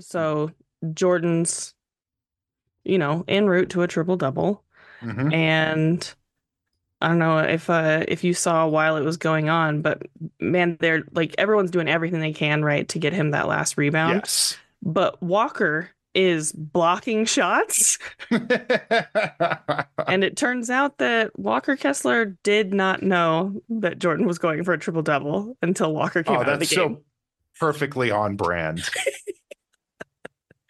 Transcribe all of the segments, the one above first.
So Jordan's, you know, en route to a triple double. Mhm. And I don't know if uh if you saw while it was going on, but man, they're like everyone's doing everything they can, right, to get him that last rebound. Yes. But Walker is blocking shots. And it turns out that Walker Kessler did not know that Jordan was going for a triple double until Walker came oh, out of the that's game. so perfectly on brand.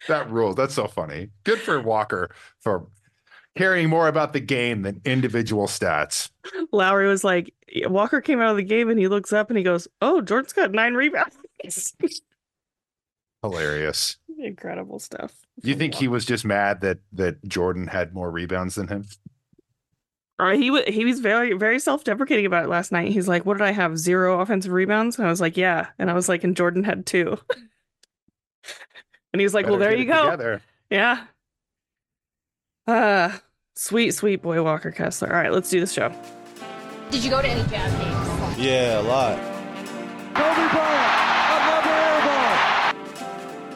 that rule. That's so funny. Good for Walker for caring more about the game than individual stats. Lowry was like, Walker came out of the game and he looks up and he goes, Oh, Jordan's got nine rebounds. Hilarious. Incredible stuff. You think he was just mad that that Jordan had more rebounds than him? Or he was he was very very self deprecating about it last night. He's like, "What did I have? Zero offensive rebounds?" And I was like, "Yeah." And I was like, "And Jordan had two. and he was like, "Well, there you go." Together. Yeah. Ah, sweet sweet boy Walker Kessler. All right, let's do this show. Did you go to any jazz games? Yeah, a lot.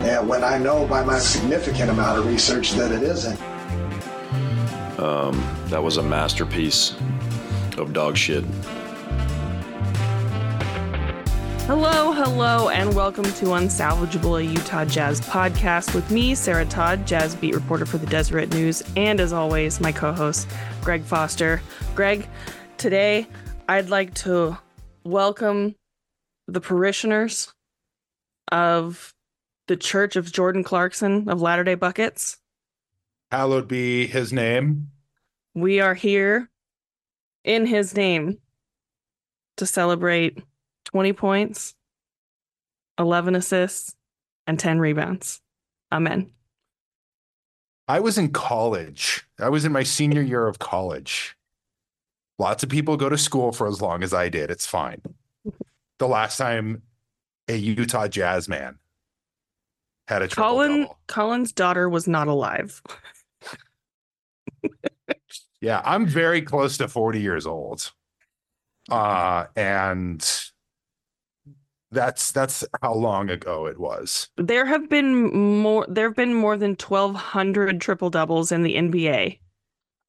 And when I know by my significant amount of research that it isn't, Um, that was a masterpiece of dog shit. Hello, hello, and welcome to Unsalvageable, a Utah Jazz podcast with me, Sarah Todd, Jazz beat reporter for the Deseret News, and as always, my co-host Greg Foster. Greg, today I'd like to welcome the parishioners of the Church of Jordan Clarkson of Latter Day Buckets. Hallowed be his name. We are here in his name to celebrate 20 points, 11 assists, and 10 rebounds. Amen. I was in college. I was in my senior year of college. Lots of people go to school for as long as I did. It's fine. The last time a Utah Jazz man had a Colin double. Colin's daughter was not alive. Yeah, I'm very close to 40 years old. Uh and that's that's how long ago it was. There have been more there have been more than 1200 triple doubles in the NBA.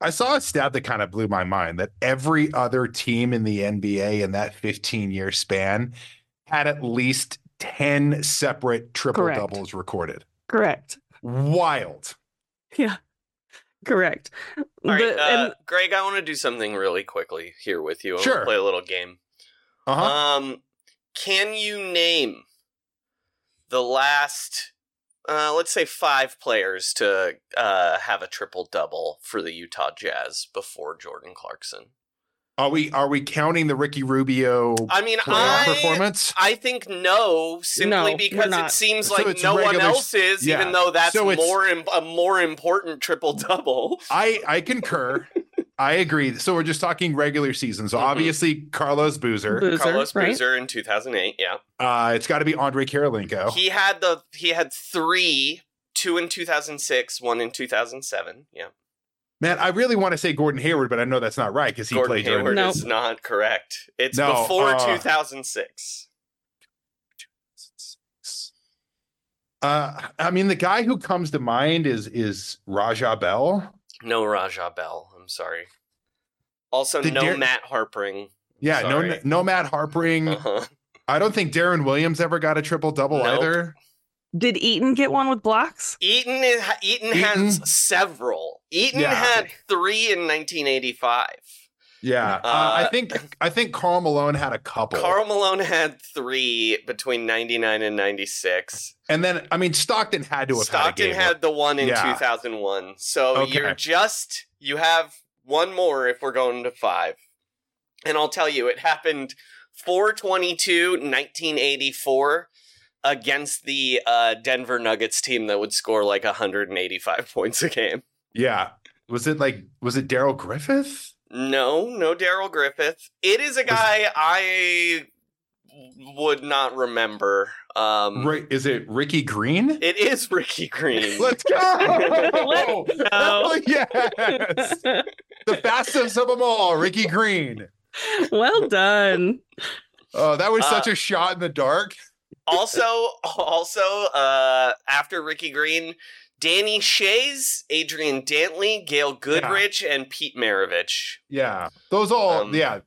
I saw a stat that kind of blew my mind that every other team in the NBA in that 15 year span had at least 10 separate triple Correct. doubles recorded. Correct. Wild. Yeah. Correct. All right, The- uh, and Greg, I want to do something really quickly here with you. I Sure. want to play a little game. Uh-huh. Um, can you name the last, uh, let's say, five players to uh, have a triple double for the Utah Jazz before Jordan Clarkson? Are we are we counting the Ricky Rubio I mean, I performance? I think no, simply No, because it seems So like it's no one else is, yeah. even though that's So more im- a more important triple double. I I concur. I agree. So we're just talking regular season. So Mhm. obviously Carlos Boozer. Boozer, Carlos right? Boozer in 2008, yeah. Uh it's got to be Andrei Kirilenko. He had the he had three, two in 2006, one in 2007. Yeah, Man, I really want to say Gordon Hayward, but I know that's not right because he Gordon played during Hayward No. is not correct. It's No, before uh, 2006. Uh, I mean, the guy who comes to mind is is Raja Bell. No Raja Bell. I'm sorry. Also, Did no Dar- Matt Harpring. Yeah, no, Sorry. no Matt Harpring. Uh-huh. I don't think Deron Williams ever got a triple double Nope. either. did Eaton get one with blocks? Eaton is, Eaton has several. Eaton Yeah. had three in 1985. Yeah, uh, Uh, I think I think Karl Malone had a couple, Karl Malone had three between 99 and 96. and then I mean Stockton had to have Stockton had, a game had the one in Yeah. 2001. So Okay. you're just you have one more if we're going to 5. And I'll tell you it happened 422 1984 against the uh, Denver Nuggets team that would score like 185 points a game. Yeah, was it like was it Darrell Griffith? No, no Darrell Griffith. It is a guy I would not remember. Um Right? Is it Ricky Green? It is Ricky Green. Let's go! Let's go. Oh, yes, the fastest of them all, Ricky Green. well done. Oh, that was Uh, such a shot in the dark. also, also, uh, after Ricky Green, Danny Schayes, Adrian Dantley, Gail Goodrich, and Pete Maravich. Yeah, those all. Um, yeah,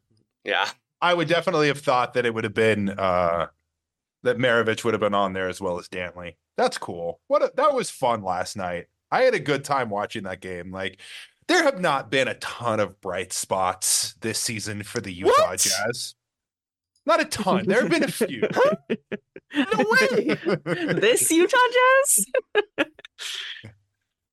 Yeah. I would definitely have thought that it would have been uh that Maravich would have been on there as well as Dantley. That's cool. What a, that was fun last night. I had a good time watching that game. Like there have not been a ton of bright spots this season for the Utah What? Jazz. Not a ton. There have been a few. no way. this Utah Jazz?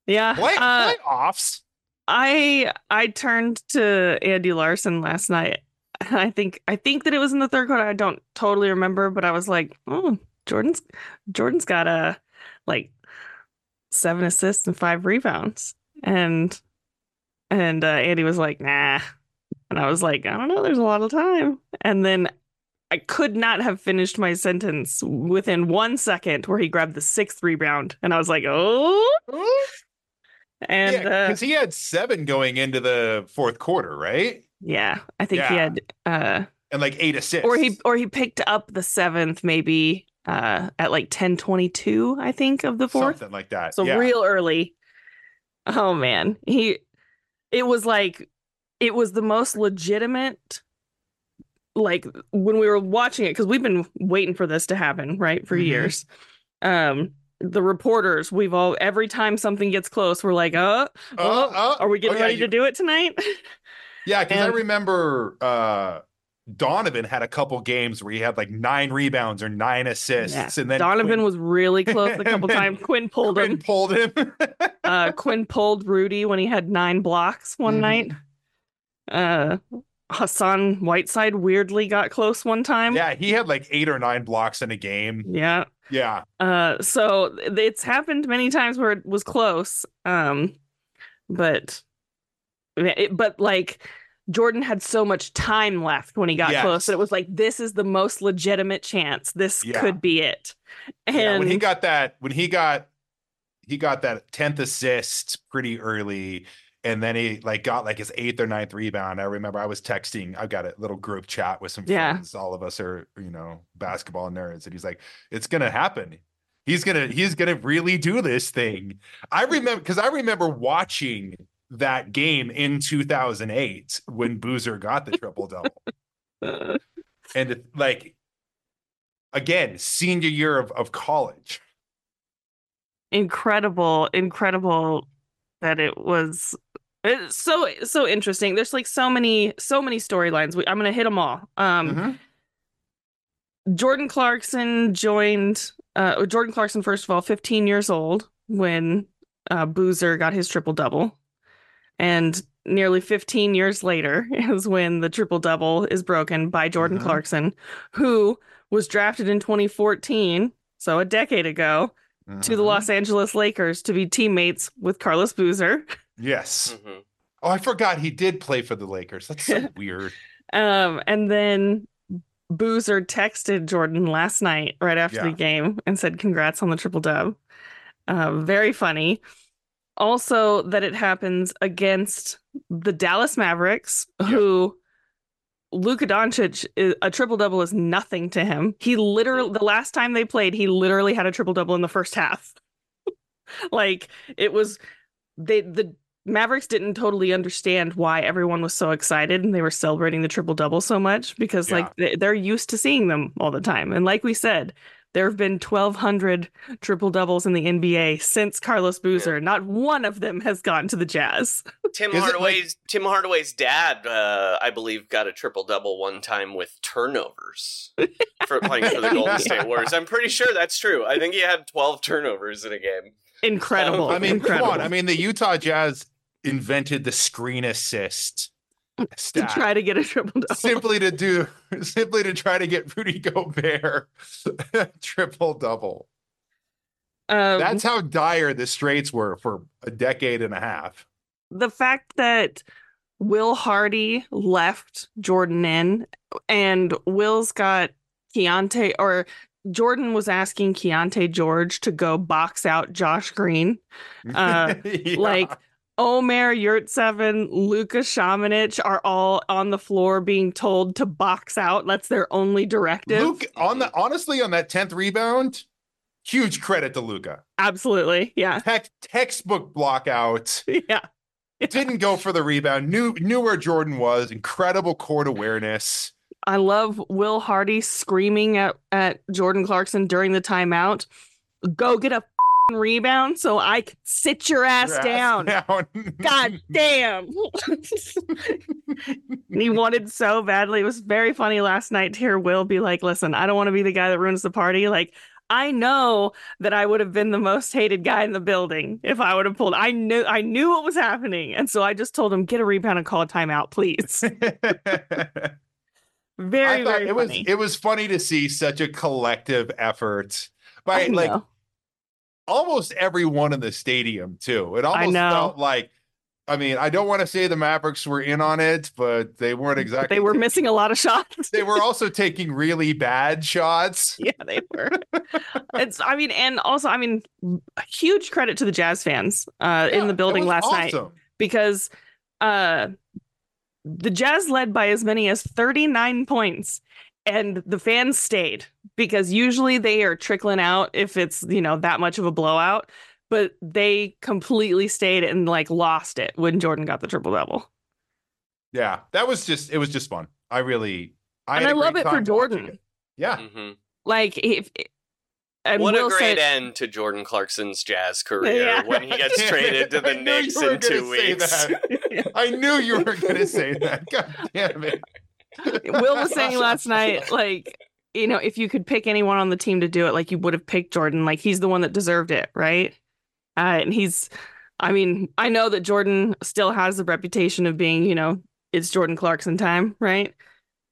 yeah. Play, uh, playoffs. I I turned to Andy Larsen last night. I think I think that it was in the third quarter. I don't totally remember, but I was like, oh, Jordan's Jordan's got a like seven assists and five rebounds. And and uh, Andy was like, nah. And I was like, I don't know, there's a lot of time. And then I could not have finished my sentence within one second where he grabbed the sixth rebound. And I was like, oh. And yeah, uh, because he had seven going into the fourth quarter, right? Yeah, I think he had uh And like eight assists. or he or he picked up the seventh maybe uh at like 10:22 I think of the fourth. something like that. So yeah. real early. Oh man. He it was like it was the most legitimate like when we were watching it cuz we've been waiting for this to happen, right? For Mhm. years. Um the reporters, we've all every time something gets close, we're like, "Uh, Uh, oh, uh, are we getting oh, yeah, ready you- to do it tonight?" Yeah, because I remember uh Donovan had a couple games where he had like nine rebounds or nine assists, Yeah. and then Donovan Quin, was really close a couple times. Quin pulled Quin him. pulled him. Uh, Quin pulled Rudy when he had nine blocks one Mhm. night. Uh, Hassan Whiteside weirdly got close one time. yeah, he had like eight or nine blocks in a game. Yeah. Yeah, Uh, so it's happened many times where it was close. Um, but it, but like Jordan had so much time left when he got close Yes. that it was like this is the most legitimate chance. This Yeah. could be it. And yeah. When he got that, when he got he got that tenth assist pretty early, and then he like got like his eighth or ninth rebound. I remember I was texting. I've got a little group chat with some Yeah. friends. All of us are you know basketball nerds, and he's like, "It's gonna happen." He's gonna he's gonna really do this thing. I remember because I remember watching that game in 2008 when Boozer got the triple double. And like again, senior year of, of college. incredible incredible that it was it's so so interesting there's like so many so many storylines i'm gonna hit them all um Mhm. jordan clarkson joined uh jordan clarkson first of all 15 years old when uh boozer got his triple double and nearly 15 years later is when the triple double is broken by jordan Mhm. clarkson who was drafted in 2014 so a decade ago to the Mhm. Los Angeles Lakers to be teammates with Carlos Boozer. Yes. hmm Oh, I forgot he did play for the Lakers. That's so weird. Um, and then Boozer texted Jordan last night right after the game and said, Congrats on the triple dub. Uh, very funny. Also, that it happens against the Dallas Mavericks, who Luka Doncic, is, a triple double is nothing to him. He literally, the last time they played, he literally had a triple double in the first half. like it was, they, the Mavericks didn't totally understand why everyone was so excited and they were celebrating the triple double so much because Yeah. like they- they're used to seeing them all the time. And like we said, there have been 1200 triple doubles in the NBA since Carlos Boozer. Not one of them has gone to the Jazz. Tim Is it like- Hardaway's Tim Hardaway's dad, uh, I believe, got a triple double one time with turnovers for playing for the Golden State Warriors. I'm pretty sure that's true. I think he had 12 turnovers in a game. Incredible. I mean, incredible. come on. I mean, the Utah Jazz invented the screen assist to try to get a triple double. simply to do simply to try to get Rudy Gobert triple double. Um, That's how dire the straits were for a decade and a half. the fact that Will Hardy left Jordan in and Will's got Keyonte or Jordan was asking Keyonte George to go box out Josh Green. Uh, Yeah. like Omer Yurtseven, Luka Samanic are all on the floor being told to box out. That's their only directive. Luke on the honestly on that 10th rebound, huge credit to Luka. Absolutely. Yeah. Tech, textbook block out. Yeah. Didn't go for the rebound. Knew knew where Jordan was. Incredible court awareness. I love Will Hardy screaming at, at Jordan Clarkson during the timeout. Go get a rebound so I can sit your ass, Your ass down. down. God damn. he wanted so badly. It was very funny last night to hear Will be like, listen, I don't want to be the guy that ruins the party. Like, I know that I would have been the most hated guy in the building if I would have pulled. I knew I knew what was happening. And so I just told him, get a rebound and call a timeout, please. Very, very it was funny. it was funny to see such a collective effort by like know. Almost everyone in the stadium too. It almost felt like I mean, I don't want to say the Mavericks were in on it, but they weren't exactly they were missing a lot of shots. they were also taking really bad shots. yeah, they were. it's I mean, and also I mean, huge credit to the Jazz fans uh, Yeah, in the building last night. because uh the Jazz led by as many as 39 points and the fans stayed because usually they are trickling out if it's, you know, that much of a blowout, but they completely stayed and like lost it when Jordan got the triple double. Yeah, that was just it was just fun. I really I And had I a great love it for time Jordan. it. Yeah. hmm Like if and what Will a great said, end to Jordan Clarkson's jazz career Yeah. when he gets traded to the I Knicks in two gonna say weeks. that. I knew you were going to say that. God damn it. Will was saying last night, like, you know, if you could pick anyone on the team to do it, like you would have picked Jordan. Like he's the one that deserved it, right? Uh, and he's, I mean, I know that Jordan still has the reputation of being, you know, it's Jordan Clarkson time, right?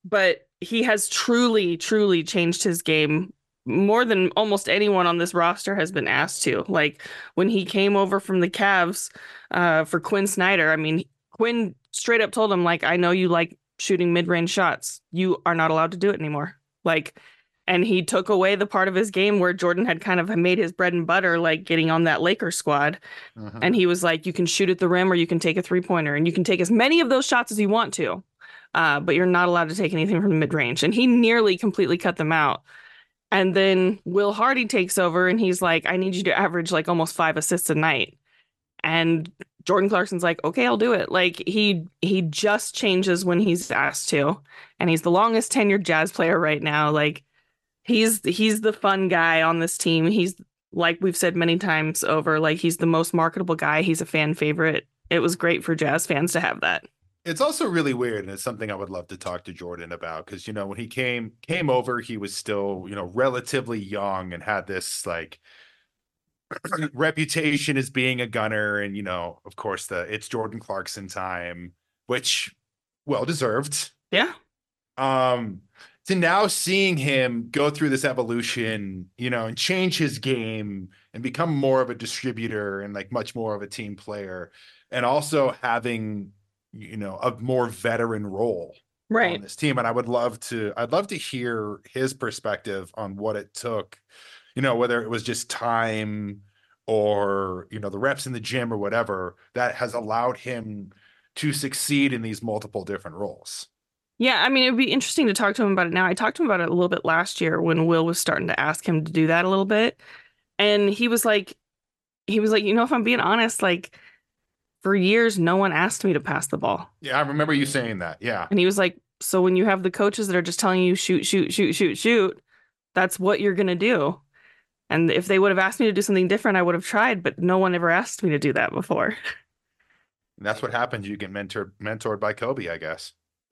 But he has truly, truly changed his game more than almost anyone on this roster has been asked to. Like when he came over from the Cavs uh, for Quin Snyder, I mean, Quin straight up told him, like, I know you like shooting mid-range shots. You are not allowed to do it anymore. Like, and he took away the part of his game where Jordan had kind of made his bread and butter, like getting on that Lakers squad. Mhm. And he was like, you can shoot at the rim or you can take a three pointer and you can take as many of those shots as you want to. Uh, but you're not allowed to take anything from the mid range. And he nearly completely cut them out. And then Will Hardy takes over and he's like, I need you to average like almost five assists a night. And Jordan Clarkson's like, okay, I'll do it. Like he he just changes when he's asked to. And he's the longest tenured jazz player right now. Like he's he's the fun guy on this team. He's like we've said many times over, like he's the most marketable guy. He's a fan favorite. It was great for jazz fans to have that. It's also really weird, and it's something I would love to talk to Jordan about because you know when he came came over, he was still you know relatively young and had this like reputation as being a gunner, and you know of course the it's Jordan Clarkson time, which well deserved. Yeah. Um, to now seeing him go through this evolution, you know, and change his game and become more of a distributor and like much more of a team player, and also having you know a more veteran role on Right. this team and i would love to i'd love to hear his perspective on what it took you know whether it was just time or you know the reps in the gym or whatever that has allowed him to succeed in these multiple different roles Yeah, I mean, it'd be interesting to talk to him about it now. I talked to him about it a little bit last year when Will was starting to ask him to do that a little bit. And he was like, he was like, you know, if I'm being honest, like for years, no one asked me to pass the ball. yeah i remember you saying that yeah And he was like, so when you have the coaches that are just telling you shoot, shoot, shoot, shoot, shoot, that's what you're going to do. And if they would have asked me to do something different, I would have tried, but no one ever asked me to do that before. And that's what happens you get mentored mentored by kobe i guess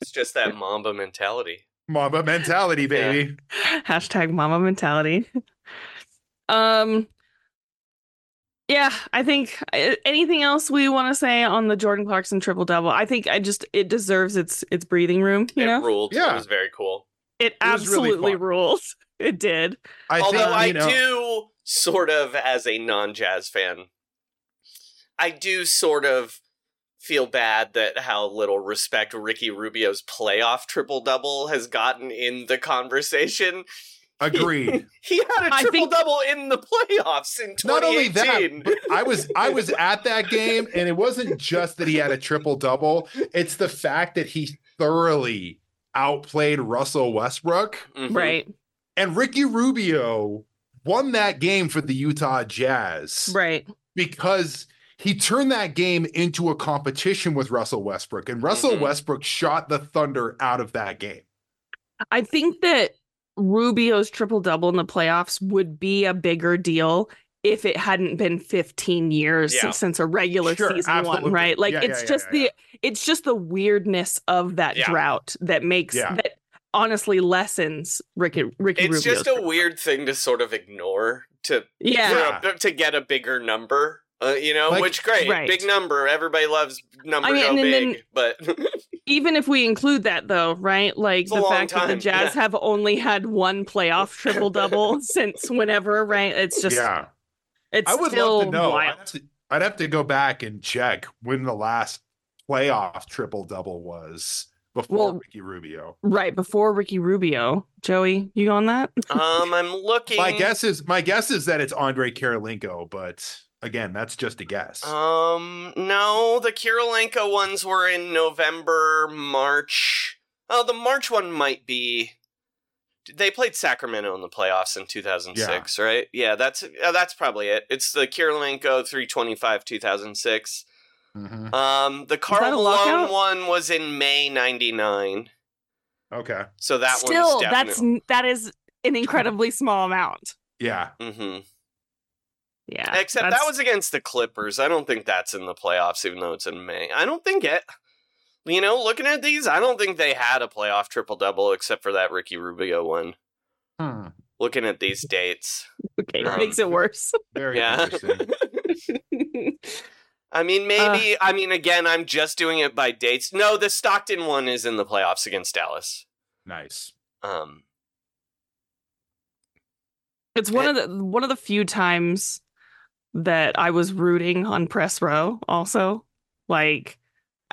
It's just that Mamba mentality. mamba mentality baby Hashtag Mamba mentality. um, yeah, I think uh, anything else we want to say on the Jordan Clarkson triple double. I think I just it deserves its its breathing room. You it know, ruled. Yeah. It was very cool. it, It was really absolutely rules. It did. i Although think I know, do sort of, as a non-jazz fan, I do sort of feel bad that how little respect Ricky Rubio's playoff triple double has gotten in the conversation. Agreed. He had a triple think- double in the playoffs in 2018. Not only that, but I was I was at that game, and it wasn't just that he had a triple double. It's the fact that he thoroughly outplayed Russell Westbrook, Mhm. Right. And Ricky Rubio won that game for the Utah Jazz Right. because he turned that game into a competition with Russell Westbrook, and Russell Mhm. Westbrook shot the Thunder out of that game. I think that Rubio's triple double in the playoffs would be a bigger deal if it hadn't been 15 years Yeah. since a regular Sure, season absolutely. one, right? Like Yeah, it's yeah, just yeah, the it's just the weirdness of that Yeah. drought that makes Yeah. that honestly lessens Ricky Ricky It's Rubio's just a weird thing to sort of ignore to yeah. for a- to get a bigger number. Uh, you know, Like- which great, Right. big number. Everybody loves numbers mean, go and big, then- but Even if we include that though, right? Like It's the long fact that the Jazz yeah. have only had one playoff triple double since whenever, right? It's just yeah. it's I would still love to know. I'd have to, I'd have to go back and check when the last playoff triple double was before Well- Ricky Rubio. Right before Ricky Rubio. Joey, you on that? um, I'm looking. My guess is my guess is that it's Andrei Kirilenko, but again, that's just a guess. Um, no, the Kirilenko ones were in November, March. Oh, the March one might be. They played Sacramento in the playoffs in 2006, right? Yeah, that's uh, that's probably it. It's the Kirilenko 325 2006. Mhm. Um, the that Karl a Malone one was in May 99. Okay. So that Still, one's that's that is an incredibly small amount. Yeah. Mm-hmm. Yeah. Except that was against the Clippers. I don't think that's in the playoffs, even though it's in May. I don't think it. You know, looking at these, I don't think they had a playoff triple double except for that Ricky Rubio one. Hmm. Looking at these dates. okay. um, makes it worse. Very Yeah. interesting. I mean, Uh. maybe, I mean, again, I'm just doing it by dates. No, the Stockton one is in the playoffs against Dallas. nice. Um, it's one of the one of the few times that I was rooting on press row. Also, like,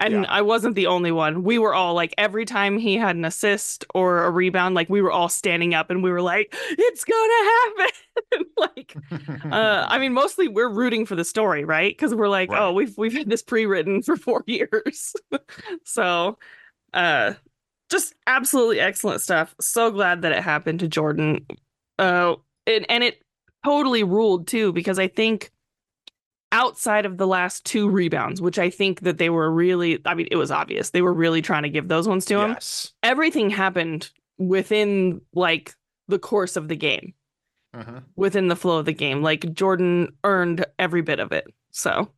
and Yeah. I wasn't the only one. We were all like, every time he had an assist or a rebound, like we were all standing up and we were like, "It's gonna happen!" like. uh i mean mostly we're rooting for the story right because we're like Right. oh we've we've had this pre-written for four years so uh just absolutely excellent stuff so glad that it happened to jordan uh and, and it totally ruled too because i think outside of the last two rebounds which i think that they were really i mean it was obvious they were really trying to give those ones to him yes. everything happened within like the course of the game Mhm. within the flow of the game. Like Jordan earned every bit of it. So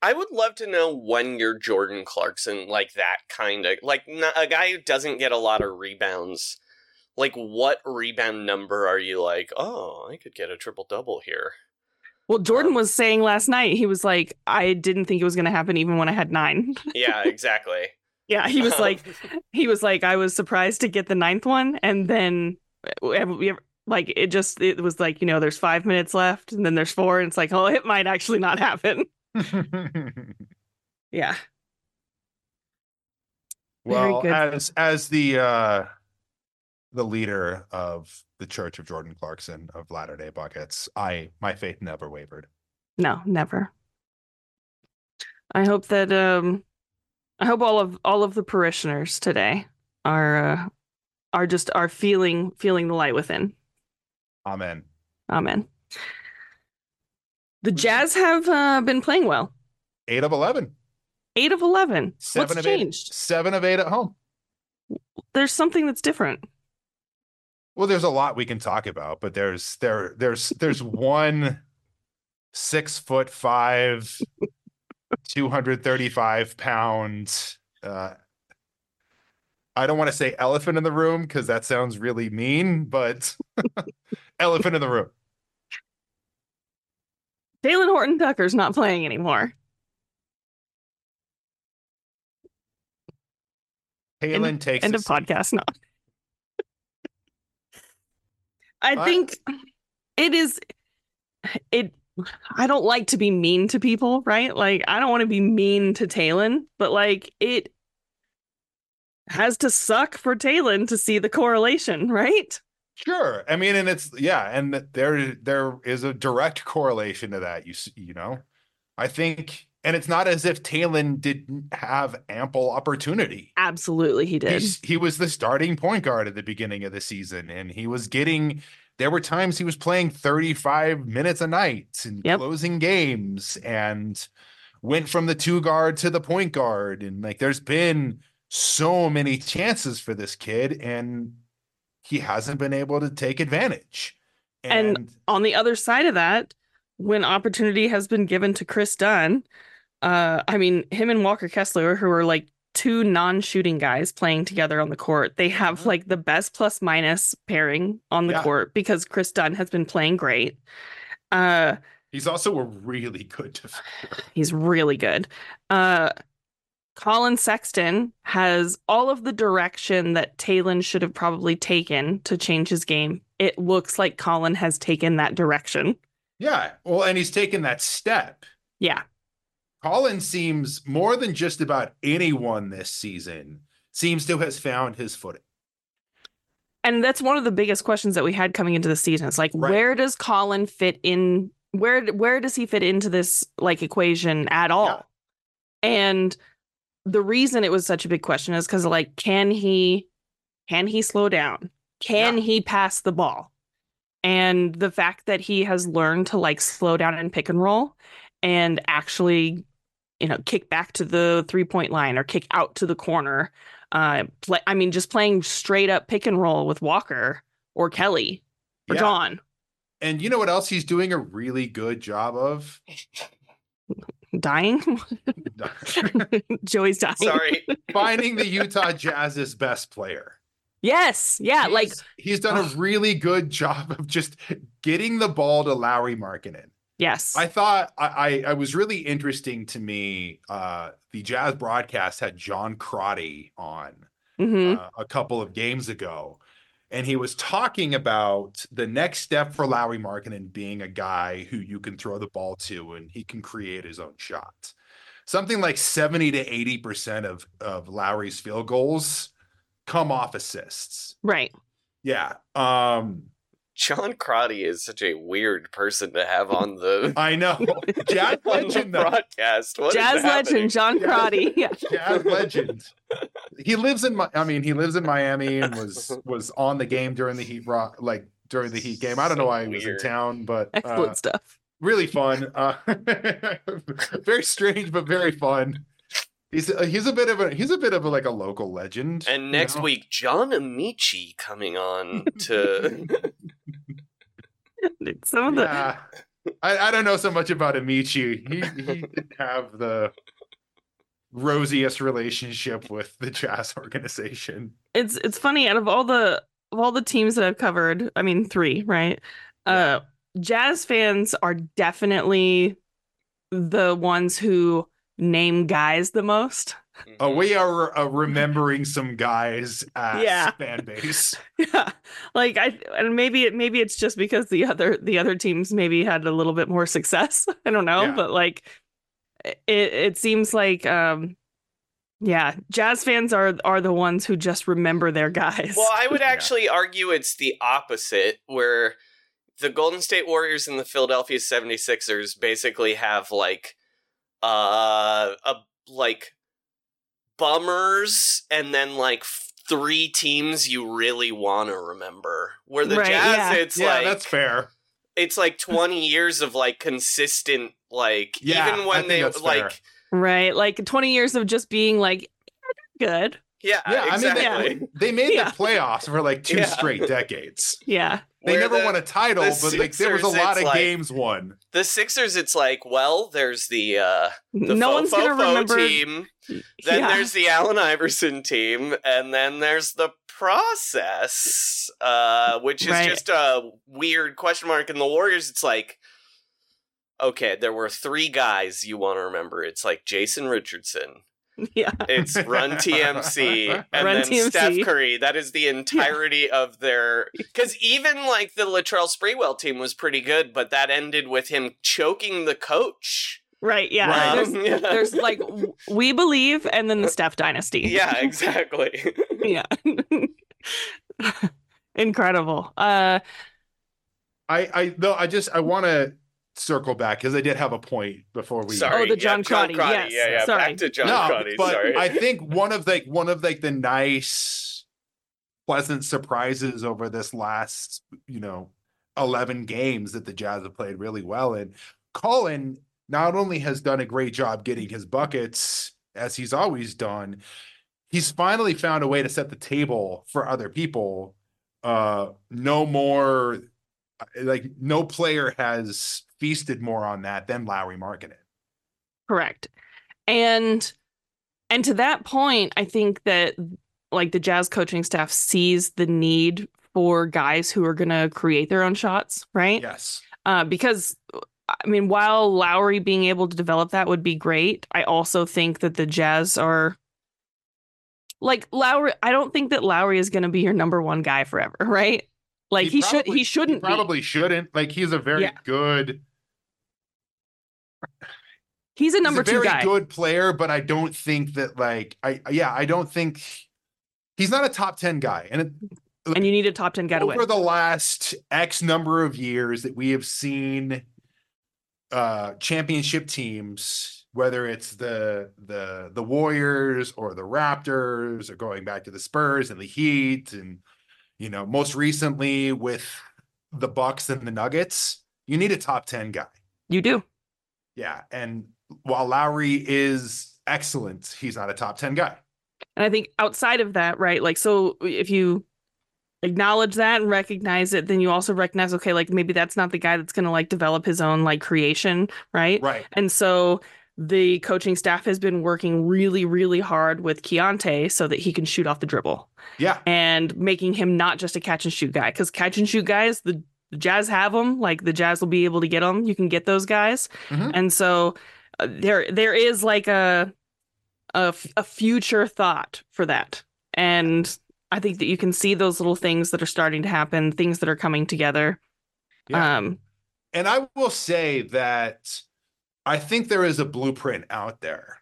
I would love to know when you're Jordan Clarkson, like that kind of, like not, a guy who doesn't get a lot of rebounds. Like, what rebound number are you like? Oh, I could get a triple double here. Well, Jordan was saying last night, he was like, I didn't think it was gonna happen even when I had nine. Yeah, exactly. yeah, he was like he was like, I was surprised to get the ninth one, and then uh, we ever- like it just it was like, you know, there's five minutes left, and then there's four, and it's like, oh, it might actually not happen. Yeah. Well, as as the uh the leader of the Church of Jordan Clarkson of Latter Day Buckets, I my faith never wavered. No, never. I hope that um I hope all of all of the parishioners today are uh, are just are feeling feeling the light within. Amen. Amen. The Jazz have uh, been playing well. Eight of eleven. Eight of eleven. Seven What's of eight. changed? Seven of eight at home. There's something that's different. Well, there's a lot we can talk about, but there's there there's there's one six foot five, two hundred thirty five pound. Uh, I don't want to say elephant in the room because that sounds really mean, but elephant in the room. Talen Horton Tucker's not playing anymore. Talen takes End of podcast. No. I think it is it I don't like to be mean to people, right? Like I don't want to be mean to Talen, but like it has to suck for Talen to see the correlation, right? Sure. I mean, and it's yeah, and there there is a direct correlation to that. You you know, I think, and it's not as if Talen didn't have ample opportunity. Absolutely, he did. He's, he was the starting point guard at the beginning of the season, and he was getting. There were times he was playing 35 minutes a night and Yep. closing games, and went from the two guard to the point guard, and like there's been so many chances for this kid, and he hasn't been able to take advantage. And- On the other side of that, when opportunity has been given to Kris Dunn, uh, I mean, him and Walker Kessler, who are like two non-shooting guys playing together on the court, they have Mhm. like the best plus minus pairing on the Yeah. court because Kris Dunn has been playing great. Uh, he's also a really good defender. He's really good. Uh Collin Sexton has all of the direction that Talen should have probably taken to change his game. It looks like Collin has taken that direction. Yeah. Well, and he's taken that step. Yeah. Collin seems more than just about anyone this season seems to has found his footing. And that's one of the biggest questions that we had coming into the season. It's like Right. where does Collin fit in where where does he fit into this like equation at all? Yeah. And the reason it was such a big question is cuz like can he can he slow down? Can Yeah. he pass the ball? And the fact that he has learned to like slow down and pick and roll and actually you know kick back to the three point line or kick out to the corner uh play i mean just playing straight up pick and roll with walker or kelly or Yeah. john And you know what else he's doing a really good job of? dying joey's dying Sorry. Finding the Utah Jazz's best player. yes yeah like He's- he's done a really good job of just getting the ball to Lauri Markkanen. Yes I thought I, I I was really interesting to me. Uh, the Jazz broadcast had John Crotty on Mhm. uh, a couple of games ago, and he was talking about the next step for Lauri Markkanen being a guy who you can throw the ball to and he can create his own shot. Something like seventy to eighty percent of of Lauri's field goals come off assists. right Yeah. Um, John Crotty is such a weird person to have on the, I know. Jazz on the legend, though. broadcast. What is jazz happening? legend john Jazz- crotty yeah jazz legend. He lives in my I mean he lives in Miami and was was on the game during the Heat rock like during the Heat game. I don't know why he was in town, but excellent uh, stuff really fun. Uh, very strange but very fun. He's a, he's a bit of a he's a bit of a, like a local legend. And you next know? week, John Amici coming on to. some of the yeah. I, I don't know so much about Amici. He he didn't have the rosiest relationship with the jazz organization. it's it's funny out of all the of all the teams that I've covered, I mean three, right? Uh jazz fans are definitely the ones who name guys the most. Oh, we are uh, remembering some guys as Yeah. fan base. Yeah. Like I and maybe it maybe it's just because the other the other teams maybe had a little bit more success. I don't know, Yeah. but like it it seems like um yeah, jazz fans are are the ones who just remember their guys. Well, I would Yeah. actually argue it's the opposite, where the Golden State Warriors and the Philadelphia 76ers basically have like uh a like bummers and then like three teams you really want to remember. Where the Right, Jazz yeah. it's yeah, like that's fair. it's like 20 years of like consistent like Yeah, even I when think they that's like fair. Right. Like 20 years of just being like, "Yeah, good. yeah, Yeah, exactly. I mean, they, they made Yeah. the playoffs for like two Yeah. straight decades. Yeah. They Where never the- won a title, the but like there was a lot of like- games won. The Sixers, it's like, well, there's the uh the no Fo- one's going to Fofo remember. team, then yeah. there's the Allen Iverson team, and then there's the process, uh, which is Right. just a weird question mark. In the Warriors, it's like, okay, there were three guys you want to remember. It's like Jason Richardson, yeah. it's Run TMC, and Run then TMC. Steph Curry. That is the entirety of their. Because even like the Latrell Sprewell team was pretty good, but that ended with him choking the coach. Right. Yeah. Right. There's, yeah. there's like, we believe, and then the Steph dynasty. yeah, exactly. yeah. Incredible. Uh I I though I just I want to circle back because I did have a point before we. Sorry. Oh, the John yeah, John Crotty, Crotty. yes. Yeah, yeah. Sorry. Back to John no, Crotty. but Sorry. I think one of like one of like the nice, pleasant surprises over this last you know eleven games that the Jazz have played really well in. Collin not only has done a great job getting his buckets as he's always done, he's finally found a way to set the table for other people. Uh, no more like no player has feasted more on that than Lauri Markkanen. Correct. And and to that point, I think that like the Jazz coaching staff sees the need for guys who are going to create their own shots, right? Yes. Uh, because I mean, while Lauri being able to develop that would be great, I also think that the Jazz are like Lauri. I don't think that Lauri is going to be your number one guy forever, right? Like he, should, probably- he shouldn't be. probably shouldn't. Like he's a very Yeah. good He's a he's number a two very guy. good player, but I don't think that like I yeah, I don't think he's not a top 10 guy. And it, and you need a top ten guy to win. the last X number of years that we have seen uh championship teams, whether it's the the the Warriors or the Raptors or going back to the Spurs and the Heat and you know, most recently with the Bucks and the Nuggets, you need a top 10 guy. You do. Yeah. And while Lauri is excellent, he's not a top 10 guy. And I think outside of that, right? Like, so if you acknowledge that and recognize it, then you also recognize, okay, like maybe that's not the guy that's going to like develop his own like creation, right? Right. And so the coaching staff has been working really, really hard with Keyonte so that he can shoot off the dribble Yeah. and making him not just a catch and shoot guy. Because catch and shoot guys, the, the Jazz have them. Like the Jazz will be able to get them. You can get those guys, Mhm. and so uh, there there is like a, a f- a future thought for that. And I think that you can see those little things that are starting to happen, things that are coming together. Yeah. Um, And I will say that I think there is a blueprint out there.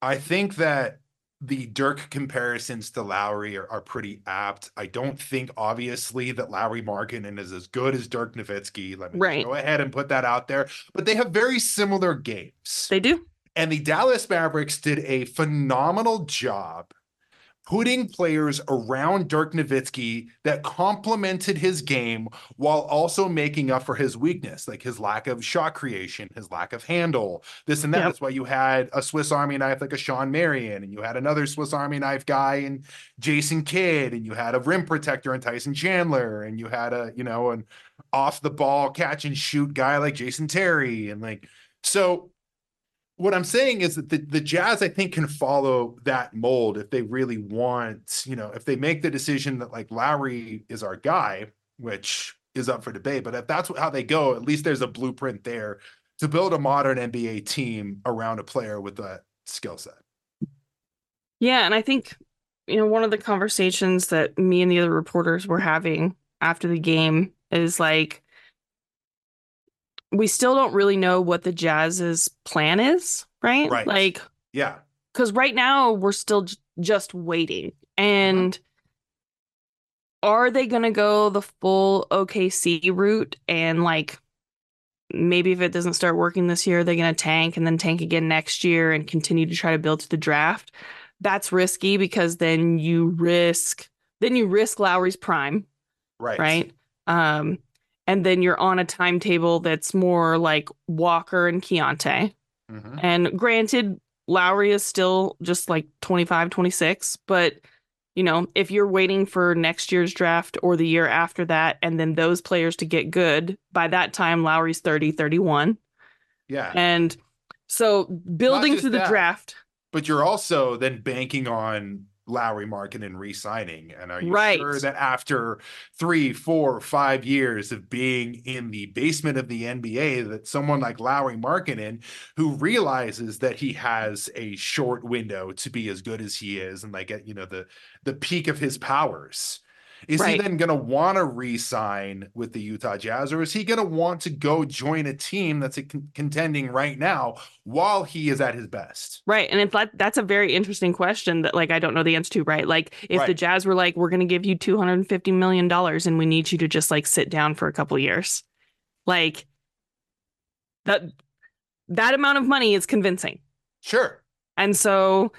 I think that the Dirk comparisons to Lauri are, are pretty apt. I don't think, obviously, that Lauri Markkanen is as good as Dirk Nowitzki. Let me Right. go ahead and put that out there. But they have very similar games. they do. And the Dallas Mavericks did a phenomenal job putting players around Dirk Nowitzki that complemented his game while also making up for his weakness, like his lack of shot creation, his lack of handle, this and that. Yep. That's why you had a Swiss Army knife like a Shawn Marion, and you had another Swiss Army knife guy and Jason Kidd, and you had a rim protector and Tyson Chandler, and you had a, you know, an off the ball catch and shoot guy like Jason Terry, and like so what I'm saying is that the, the Jazz, I think, can follow that mold if they really want, you know, if they make the decision that like Lauri is our guy, which is up for debate, but if that's how they go, at least there's a blueprint there to build a modern NBA team around a player with that skill set. Yeah, and I think you know one of the conversations that me and the other reporters were having after the game is like we still don't really know what the Jazz's plan is, right? Right. Like Yeah. cuz right now we're still j- just waiting. And are they going to go the full OKC route and like maybe if it doesn't start working this year, they're going to tank and then tank again next year and continue to try to build to the draft? That's risky because then you risk then you risk Lauri's prime, Right. right? Um and then you're on a timetable that's more like Walker and Keyonte. Mhm. And granted, Lauri is still just like 25, 26, but you know, if you're waiting for next year's draft or the year after that, and then those players to get good, by that time, Lauri's 30, 31. Yeah. And so building through the that. draft, but you're also then banking on Lauri Markkanen and re-signing. And are you Right. sure that after three, four, five years of being in the basement of the NBA, that someone like Lauri Markkanen, who realizes that he has a short window to be as good as he is, and like at you know the the peak of his powers, Is Right. he then going to want to re-sign with the Utah Jazz, or is he going to want to go join a team that's contending right now while he is at his best? Right. And it's like that's a very interesting question that like I don't know the answer to, right? Like if the Jazz were like, we're gonna give you two hundred and fifty million dollars and we need you to just like sit down for a couple years. Like that that amount of money is convincing. Sure. And so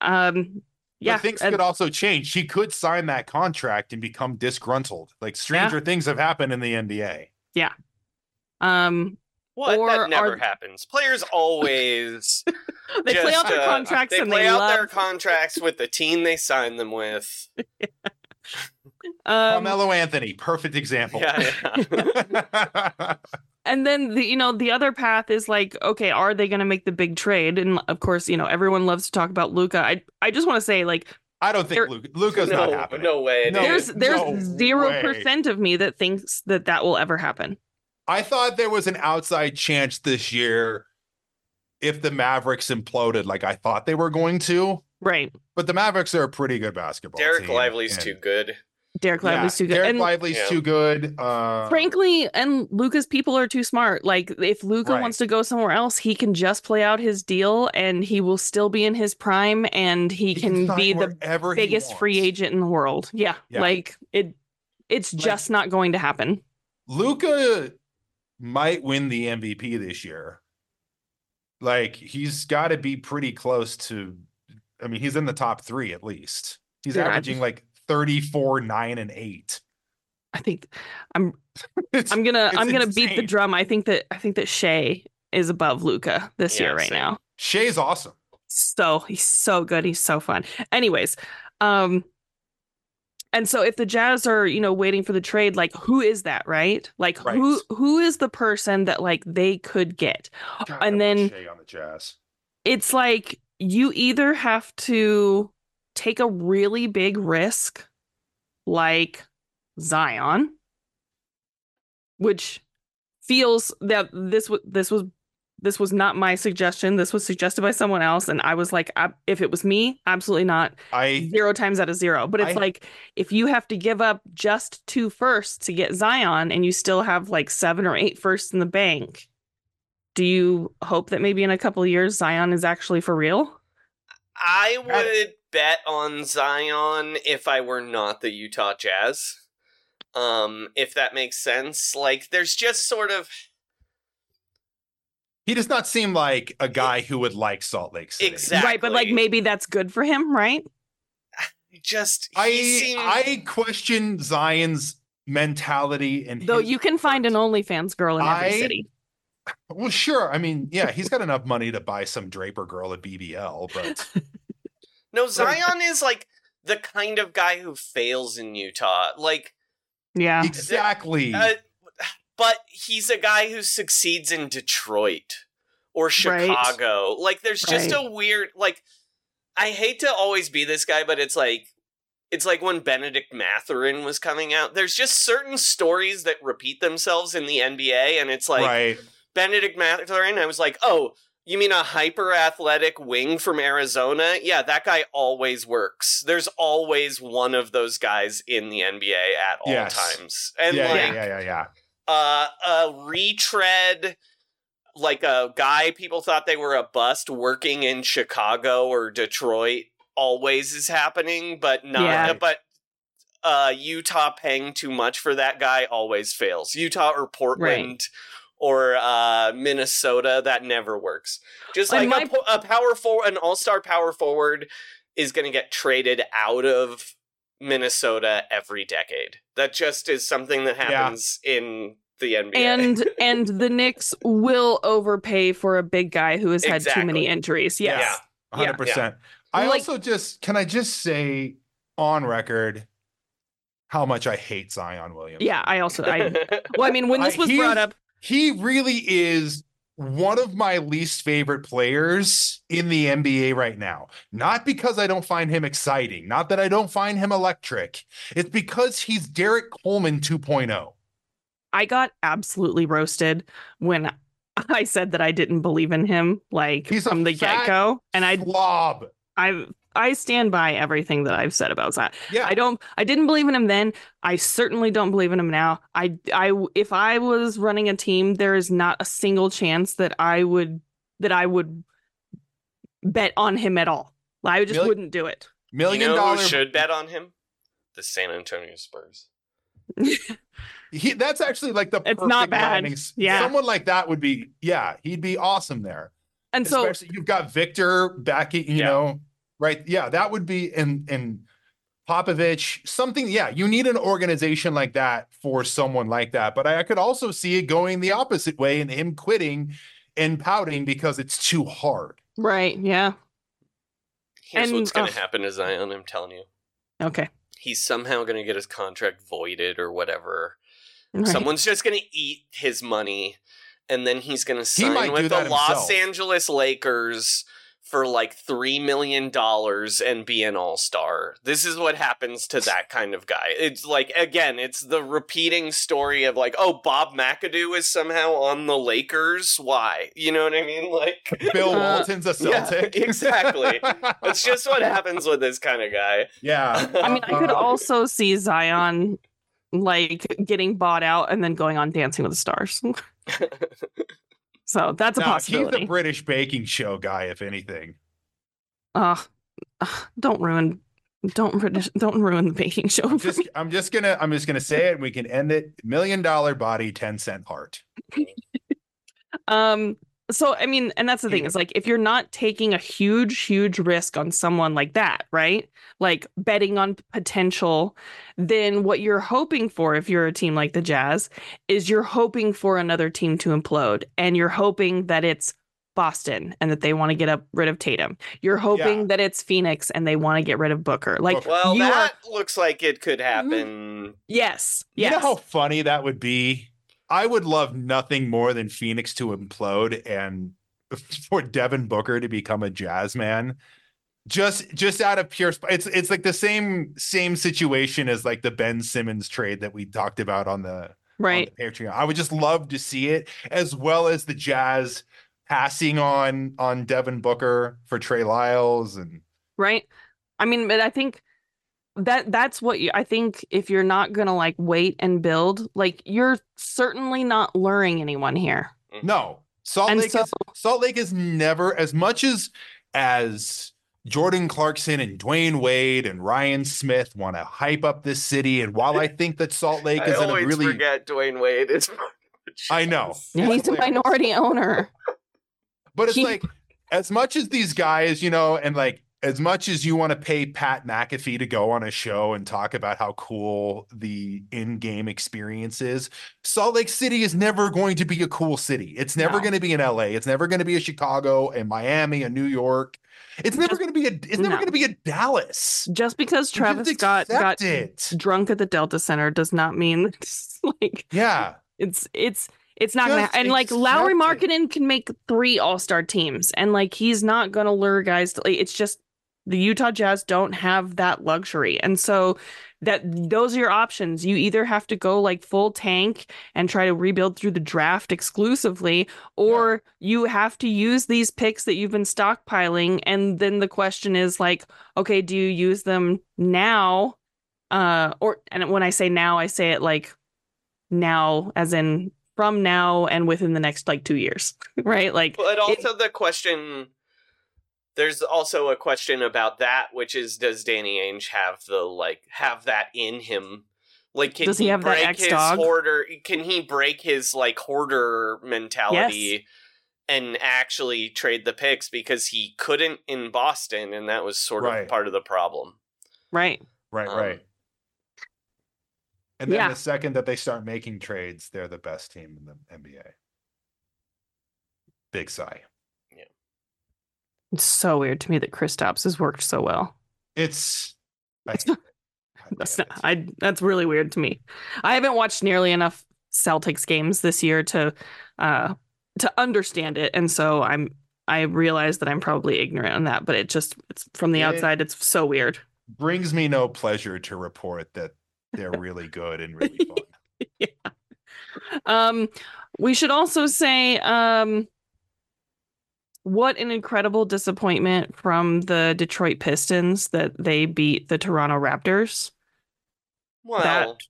um yeah. but things and- could also change. She could sign that contract and become disgruntled. Like stranger things have happened in the NBA. Yeah. Um What? Or that never are- happens. Players always they play out just, their uh, contracts They and play they out love their contracts with the team they sign them with. um, Carmelo Anthony, perfect example. Yeah, yeah. and then the you know the other path is like okay are they going to make the big trade and of course you know everyone loves to talk about luka i i just want to say like I don't There- think Luka, Luka's not no, happening. no way. No. there's there's zero way. percent of me that thinks that that will ever happen I thought there was an outside chance this year if the Mavericks imploded like I thought they were going to. right But the Mavericks are a pretty good basketball Dereck team. Lively's and- too good. Derek Yeah, lively's too good Dereck and Lively's Yeah. too good. Uh, frankly and luka's people are too smart like if luka Right. wants to go somewhere else he can just play out his deal and he will still be in his prime and he, he can sign be the biggest free agent in the world yeah, Yeah. like it it's Like- just not going to happen Luka might win the MVP this year. Like he's got to be pretty close to. I mean, he's in the top three at least. He's Yeah, averaging like 34, 9, and 8. i think i'm It's, I'm gonna I'm gonna beat the drum. I think that I think that Shai is above Luka this Yeah, year right same. now. Shai's awesome. So he's so good. He's so fun. Anyways, um, and so if the Jazz are you know waiting for the trade, like who is that, right? Like who who is the person that like they could get? God, And then- Shai on the Jazz. It's like you either have to take a really big risk, like Zion, which feels that this was this was this was not my suggestion. This was suggested by someone else, and I was like, I, if it was me, absolutely not. I Zero times out of zero. But it's I- like if you have to give up just two firsts to get Zion, and you still have like seven or eight firsts in the bank. Do you hope that maybe in a couple of years Zion is actually for real? I would bet on Zion if I were not the Utah Jazz. Um, if that makes sense. Like there's just sort of he does not seem like a guy who would like Salt Lake City. Exactly. Right, but like maybe that's good for him, right? just he I seems I question Zion's mentality and Though his- you can find an OnlyFans girl in every I- city. Well, sure. I mean, yeah, he's got enough money to buy some Draper girl at BBL, but No, Zion is like the kind of guy who fails in Utah. Like Yeah. exactly. Uh, but he's a guy who succeeds in Detroit or Right. Chicago. Like, there's just Right. a weird like. I hate to always be this guy, but it's like it's like when Bennedict Mathurin was coming out. There's just certain stories that repeat themselves in the NBA, and it's like right. Bennedict Mathurin. I was like, oh. You mean a hyper athletic wing from Arizona? Yeah, that guy always works. There's always one of those guys in the NBA at all Yes. times. And yeah, like yeah, yeah, yeah, yeah. uh, a retread, like a guy people thought they were a bust working in Chicago or Detroit, always is happening, but not. Yeah. But uh, Utah paying too much for that guy always fails. Utah or Portland. Or uh, Minnesota, that never works. Just like my- a, po- a power forward, an all-star power forward is going to get traded out of Minnesota every decade. That just is something that happens in the NBA. And and the Knicks will overpay for a big guy who has had too many injuries. Yes. Yeah. hundred percent. I Like- also just can I just say on record how much I hate Zion Williams. Yeah, I also I well, I mean, when this was he brought up, He really is one of my least favorite players in the NBA right now. Not because I don't find him exciting, not that I don't find him electric. It's because he's Derrick Coleman oh. 2.0. I got absolutely roasted when I said that I didn't believe in him, like He's from the get go, and I Slob. I I stand by everything that I've said about Zion. Yeah. I don't I didn't believe in him then. I certainly don't believe in him now. I I if I was running a team, there is not a single chance that I would that I would bet on him at all. I just Million- wouldn't do it. Million you know dollar should bet on him? The San Antonio Spurs. He, that's actually like the It's not bad. landing Yeah. Someone like that would be, yeah, he'd be awesome there. And so you've got Victor backing, you Yeah. know, right? Yeah, that would be and and Popovich, something. Yeah, you need an organization like that for someone like that. But I could also see it going the opposite way and him quitting and pouting because it's too hard. right, yeah. Here's And, what's going ugh. to happen to Zion, I'm telling you. Okay. He's somehow going to get his contract voided or whatever. Right. Someone's just going to eat his money, and then he's going to sign do with the that Los. Angeles Lakers for like three million dollars and be an all star. This is what happens to that kind of guy. It's like again, it's the repeating story of like, oh, Bob McAdoo is somehow on the Lakers. Why? You know what I mean? Like, Bill Walton's a yeah, Celtic. exactly. it's just what happens with this kind of guy. yeah. I mean, I could Uh, also see Zion like getting bought out and then going on Dancing with the Stars. So that's a no, he's possibility. the British baking show guy, if anything. uh, don't ruin, don't British, don't ruin the baking show. I'm just. I'm just gonna I'm just gonna say it and we can end it. Million dollar body, 10 cent heart. Um, so I mean, and that's the thing is like if you're not taking a huge, huge risk on someone like that, right? Like betting on potential, then what you're hoping for if you're a team like the Jazz is you're hoping for another team to implode and you're hoping that it's Boston and that they want to get up rid of Tatum. You're hoping Yeah. that it's Phoenix and they want to get rid of Booker. Like Well, that are looks like it could mm-hmm. happen. yes, You know how funny that would be? I would love nothing more than Phoenix to implode and for Devin Booker to become a jazz man. Just just out of pure sp- it's it's like the same same situation as like the Ben Simmons trade that we talked about on the on right. the Patreon. I would just love to see it, as well as the Jazz passing on on Devin Booker for Trey Lyles and right i mean but i think that that's what you i think if you're not gonna like wait and build like you're certainly not luring anyone here no mm-hmm. Salt And Lake so- is Salt Lake is never as much as as Jordan Clarkson and Dwyane Wade and Ryan Smith want to hype up this city. And while I think that Salt Lake is in a always really forget Dwyane Wade is. I know. he's a minority owner But it's He- like as much as these guys, you know, and like as much as you want to pay Pat McAfee to go on a show and talk about how cool the in-game experience is, Salt Lake City is never going to be a cool city. It's never No. going to be in LA. It's never going to be a Chicago, a Miami, a New York. It's never going to be a. It's never no. going to be a Dallas. just because travis just scott got it. drunk at the delta center does not mean it's like Yeah, it's it's it's not gonna and like Lauri. Markkanen can make three all-star teams and like he's not gonna lure guys to like it's just the Utah Jazz don't have that luxury. And so that those are your options. You either have to go like full tank and try to rebuild through the draft exclusively, or you have to use these picks that you've been stockpiling. And then the question is like, okay, do you use them now? Uh or and when I say now, I say it like now as in from now and within the next like two years. right? Like But also the question. There's also a question about that, which is, does Danny Ainge have the like have that in him? Like, can Does he have that break X his dog? hoarder? Can he break his like hoarder mentality and actually trade the picks because he couldn't in Boston, and that was sort Right. of part of the problem. right. right, Um, right. And then yeah. the second that they start making trades, they're the best team in the NBA. Big sigh. It's so weird to me that Kristaps has worked so well. It's. I, That's not. I that's really weird to me. I haven't watched nearly enough Celtics games this year to uh to understand it and so I'm I realize that I'm probably ignorant on that, but it just it's from the It- outside it's so weird. brings me no pleasure to report that they're really good and really fun. yeah. Um we should also say um what an incredible disappointment from the Detroit Pistons that they beat the Toronto Raptors. Well, That-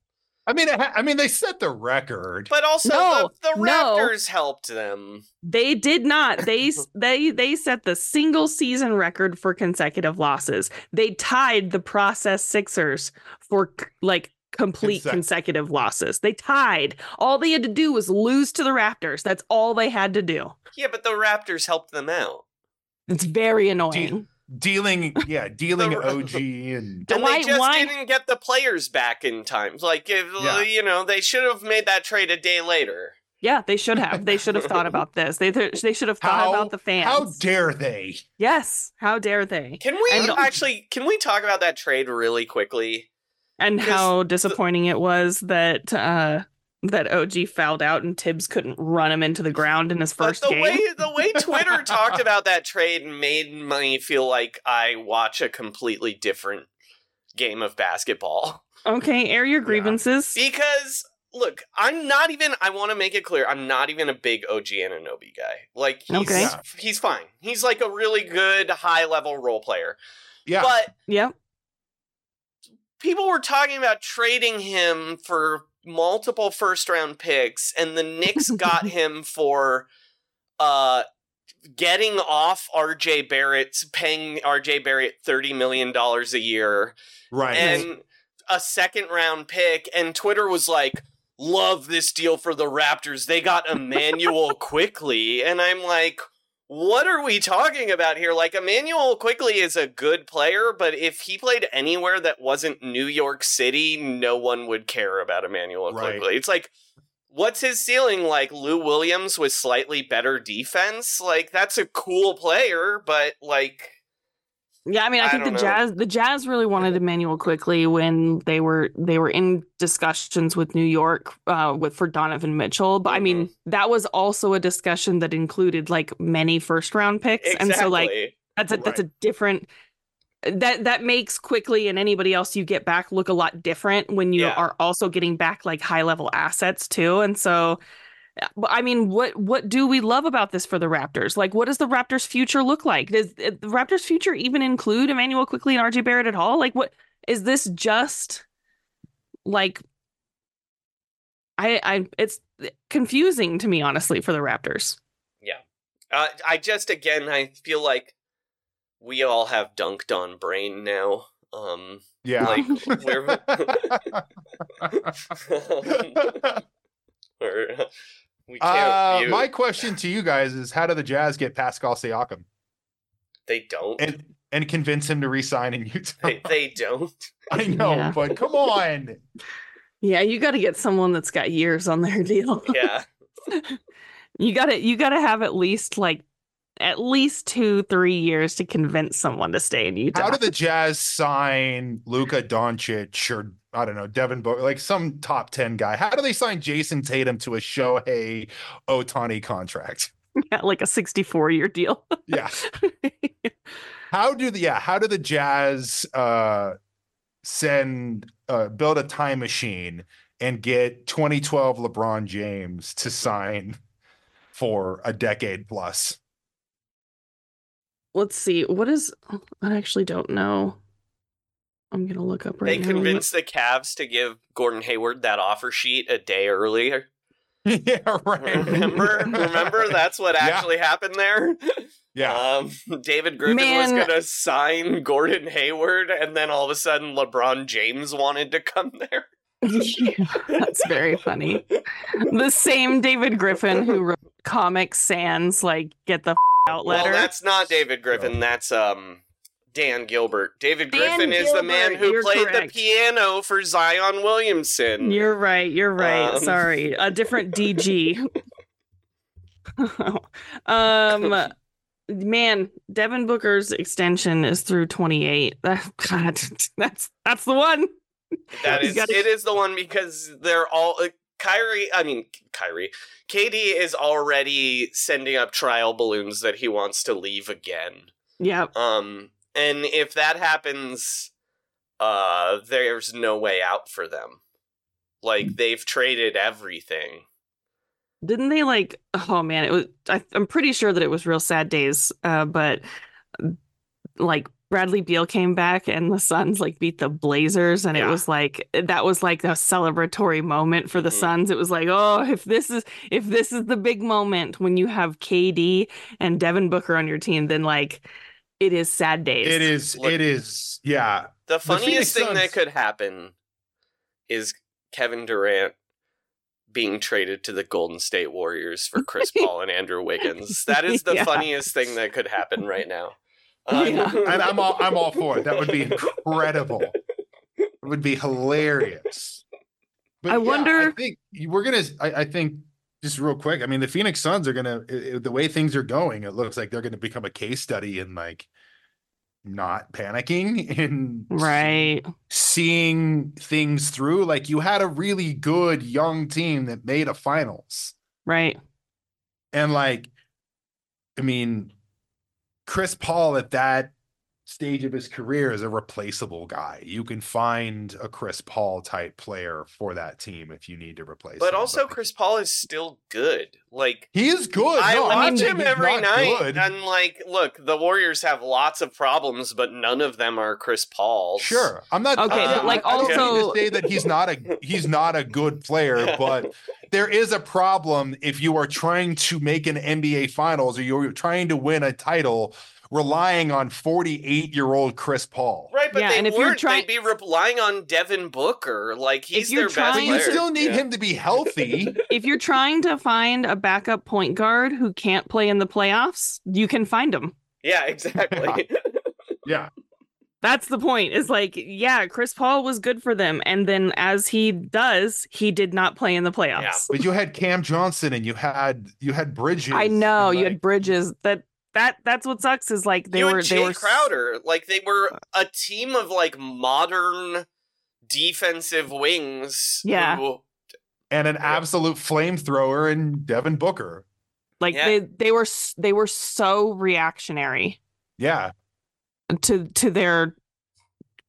I mean, I, I mean, they set the record. but also No, the, the no. Raptors helped them. They did not. They they they set the single season record for consecutive losses. They tied the process Sixers for like complete Consec- consecutive losses. They tied. All they had to do was lose to the Raptors. That's all they had to do. Yeah, but the Raptors helped them out. It's very annoying. dealing, yeah, dealing The- OG and And Why- they just why- didn't get the players back in time. Like, if, Yeah. you know, they should have made that trade a day later. Yeah, they should have. They should have thought about this. They th- they should have thought How- about the fans. how dare they? yes, how dare they? Can we And- actually? Can we talk about that trade really quickly? And Because how disappointing it was that uh that OG fouled out and Thibs couldn't run him into the ground in his first but the game. way the way Twitter talked about that trade made me feel like I watch a completely different game of basketball. Okay, air your grievances. Because look, I'm not even. I want to make it clear. I'm not even a big OG Anunoby guy. Like he's Okay. he's fine. He's like a really good high level role player. Yeah, But Yep. People were talking about trading him for multiple first round picks, and the Knicks got him for uh getting off RJ Barrett, paying RJ Barrett thirty million dollars a year, right. and a second round pick. And Twitter was like, "Love this deal for the Raptors. They got Immanuel Quickley," and I'm like. What are we talking about here? Like Immanuel Quickley is a good player, but if he played anywhere that wasn't New York City, no one would care about Immanuel Right. Quickley. It's like what's his ceiling like Lou Williams with slightly better defense? Like that's a cool player, but like Yeah, I mean, I I think the know. Jazz the Jazz really wanted Immanuel Quickley when they were they were in discussions with New York uh with for Donovan Mitchell. But I mean, Mm-hmm. that was also a discussion that included like many first round picks. exactly. And so like that's a that's a different that that makes Quickley and anybody else you get back look a lot different when you Yeah. are also getting back like high level assets too. And so I mean, what what do we love about this for the Raptors? Like, what does the Raptors' future look like? Does uh, the Raptors' future even include Immanuel Quickley and RJ Barrett at all? Like, what is this just like? I I it's confusing to me honestly for the Raptors. Yeah, uh, I just again I feel like we all have dunked on brain now. Um yeah. like we're we're- we can't uh, my question to you guys is: How do the Jazz get Pascal Siakam they don't and and convince him to resign in Utah? they, they don't I know, Yeah. but come on. Yeah, you got to get someone that's got years on their deal. yeah You got to you got to have at least like at least two three years to convince someone to stay in Utah. How do the Jazz sign Luka Doncic or I don't know Devin Booker, like some top ten guy? How do they sign Jayson Tatum to a Shohei Ohtani contract? Yeah, like a 64 year deal. Yeah. How do the yeah? How do the Jazz uh send uh build a time machine and get 2012 LeBron James to sign for a decade plus? Let's see. What is I actually don't know. I'm gonna look up right they now. They convinced the Cavs to give Gordon Hayward that offer sheet a day earlier yeah, right. remember remember that's what Yeah. actually happened there Yeah. Um, David Griffin Man. was gonna sign Gordon Hayward, and then all of a sudden LeBron James wanted to come there. Yeah, that's very funny. The same David Griffin who wrote Comic Sans like get the f- out letter. Well, that's not David Griffin. That's um Dan Gilbert. David Dan Griffin is the man who played correct. the piano for Zion Williamson. You're right. You're right. Um, Sorry, a different DG. um, man, Devin Booker's extension is through 28. God, that's that's the one. That You is, gotta- it is the one because they're all uh, Kyrie. I mean Kyrie. KD is already sending up trial balloons that he wants to leave again. Yep. Um, and if that happens, uh, there's no way out for them. Like they've traded everything. didn't they like? Oh man, it was. I, I'm pretty sure that it was real sad days. Uh, but like Bradley Beal came back and the Suns like beat the Blazers and Yeah. it was like that was like a celebratory moment for the Mhm. Suns. It was like, oh, if this is if this is the big moment when you have KD and Devin Booker on your team, then like it is sad days. It is. Look- it is. Yeah. The Phoenix funniest thing that could happen is Kevin Durant being traded to the Golden State Warriors for Chris Paul and Andrew Wiggins. That is the Yeah. funniest thing that could happen right now. Uh, Yeah. And I'm all. I'm all for it. That would be incredible. It would be hilarious. I wonder- I think we're gonna. I, I think just real quick. I mean, the Phoenix Suns are gonna. The way things are going, it looks like they're gonna become a case study in like not panicking and right. seeing things through. Like you had a really good young team that made a finals. Right. And like, I mean, Chris Paul at that stage of his career is a replaceable guy. You can find a Chris Paul type player for that team if you need to replace him. but him. also, Chris Paul is still good. Like, he is good. I No, I'm watch saying him every night, good. and like, look, the Warriors have lots of problems, but none of them are Chris Paul's. Sure, I'm not. Okay, uh, but, like, I, I also- to say that he's not a he's not a good player, but there is a problem if you are trying to make an NBA Finals or you're trying to win a title, relying on 48 year old Chris Paul. Right, but Yeah, they and if you're trying- They'd be relying on Devin Booker. Like he's you're their best trying- But you still need Yeah. him to be healthy. If you're trying to find a backup point guard who can't play in the playoffs, you can find him. Yeah, exactly. yeah. That's the point. Is like, yeah, Chris Paul was good for them, and then as he does, he did not play in the playoffs. But you had Cam Johnson and you had you had Bridges. I know you like, had Bridges. That that that's what sucks is like they you were and they Jay were Crowder, like they were a team of like modern defensive wings. Yeah. who- and an absolute flamethrower in Devin Booker. like Yeah. they they were they were so reactionary Yeah. To to their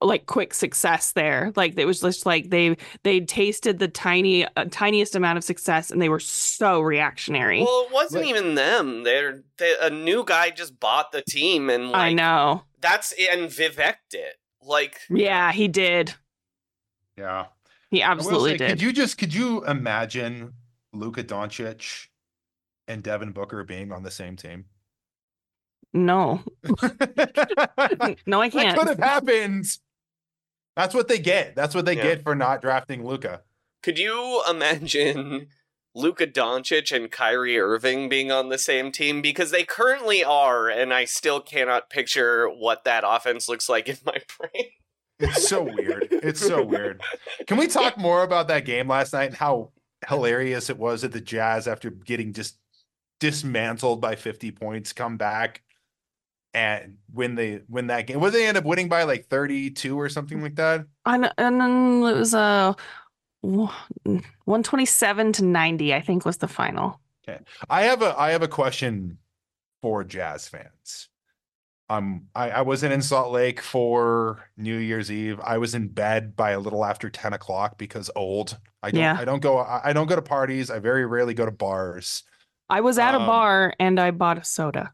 like quick success there. Like it was just like they they tasted the tiny uh, tiniest amount of success and they were so reactionary. well, it wasn't Like- even them. They're they, a new guy just bought the team, and like I know. that's and Vivek did Like Yeah, he did. Yeah. He absolutely say, did. Could you just could you imagine Luka Doncic and Devin Booker being on the same team? No. No, I can't. What have happened. That's what they get. That's what they Yeah. get for not drafting Luka. Could you imagine Luka Doncic and Kyrie Irving being on the same team? Because they currently are, and I still cannot picture what that offense looks like in my brain. It's so weird. It's so weird. Can we talk more about that game last night and how hilarious it was at the Jazz after getting just dismantled by 50 points, come back and win the win that game? Would they end up winning by like 32 or something like that? And, and then it was uh, 127 to 90, I think was the final. Okay. I have a I have a question for Jazz fans. Um, I, I wasn't in Salt Lake for New Year's Eve. I was in bed by a little after 10 o'clock because old. I don't Yeah. I don't go I, I don't go to parties. I very rarely go to bars. I was at Um, a bar and I bought a soda.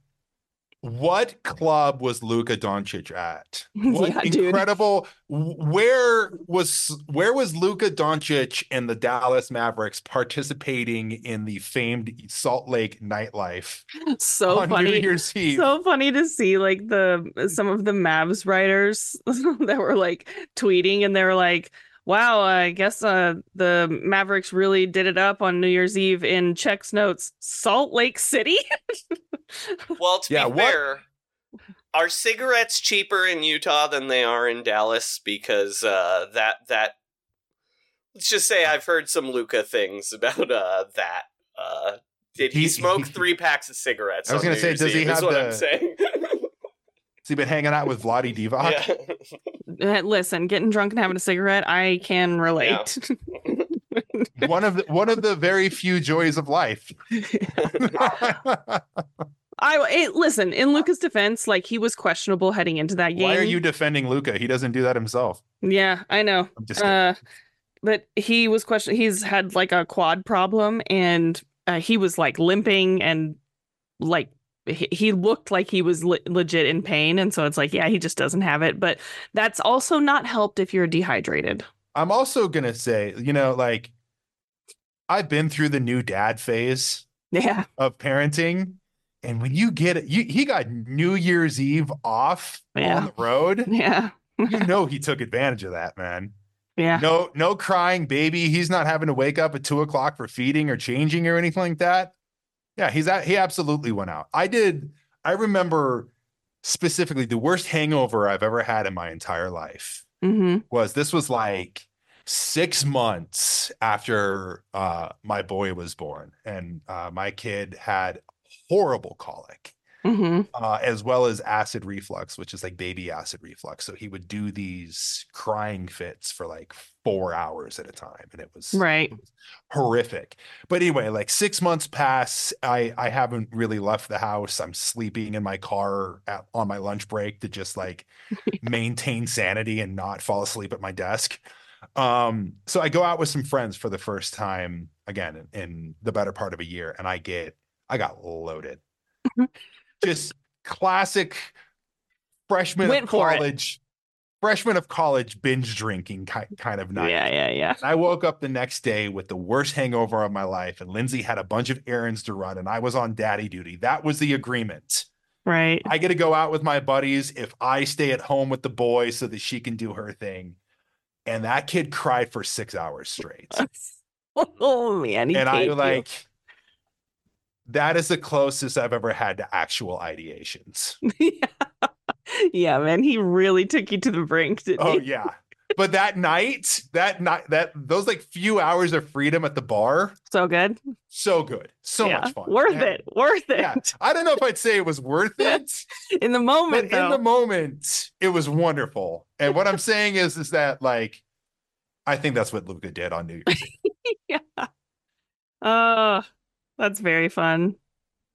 What club was Luka Doncic at? What Yeah, incredible where was where was Luka Doncic and the Dallas Mavericks participating in the famed Salt Lake nightlife So funny. So funny to see like the some of the Mavs writers that were like tweeting and they were like, "Wow, I guess uh, the Mavericks really did it up on New Year's Eve in checks notes, Salt Lake City." Well, to Yeah, be what- fair, are cigarettes cheaper in Utah than they are in Dallas? Because uh, that that let's just say I've heard some Luka things about uh, that. Uh, did he, He- smoke he- three packs of cigarettes? I was gonna say, Year's does he Eve, is have what the- I'm saying. Has he been hanging out with Vlade Divac? yeah. Listen, getting drunk and having a cigarette, I can relate. One of the one of the very few joys of life. I it, listen in Luka's defense, like he was questionable heading into that game. Why are you defending Luka? He doesn't do that himself. Yeah, I know. I'm just. Uh, but he was question. He's had like a quad problem, and uh, he was like limping and like he, looked like he was le- legit in pain, and so it's like, yeah, he just doesn't have it. But that's also not helped if you're dehydrated. I'm also gonna say, you know, like I've been through the new dad phase Yeah, of parenting. And when you get it, you, he got New Year's Eve off Yeah. on the road. yeah, You know he took advantage of that, man. yeah. No, no crying baby. He's not having to wake up at two o'clock for feeding or changing or anything like that. Yeah, he's at, he absolutely went out. I did. I remember specifically the worst hangover I've ever had in my entire life Mm-hmm. was this was like six months after uh, my boy was born, and uh, my kid had horrible colic Mm-hmm. uh, as well as acid reflux, which is like baby acid reflux. So he would do these crying fits for like four hours at a time, and it was Right. horrific. But anyway, like six months pass, I I haven't really left the house. I'm sleeping in my car at, on my lunch break to just like maintain sanity and not fall asleep at my desk. Um, so I go out with some friends for the first time again in, in the better part of a year, and I get I got loaded. Just classic freshman Went of college, freshman of college binge drinking ki- kind of night. Yeah, yeah, yeah. And I woke up the next day with the worst hangover of my life, and Lindsay had a bunch of errands to run, and I was on daddy duty. That was the agreement. Right. I get to go out with my buddies if I stay at home with the boy so that she can do her thing. And that kid cried for six hours straight. oh man, and I like you. That is the closest I've ever had to actual ideations. yeah. yeah, man, he really took you to the brink, didn't Oh he? yeah. But that night, that night, that those like few hours of freedom at the bar, So good. so good, so yeah. much fun, Worth And- it. Worth it. Yeah, I don't know if I'd say it was worth it, In the but moment, in the moment, it was wonderful. And what I'm saying is, is that like, I think that's what Luka did on New Year's. Yeah. Oh, that's very fun.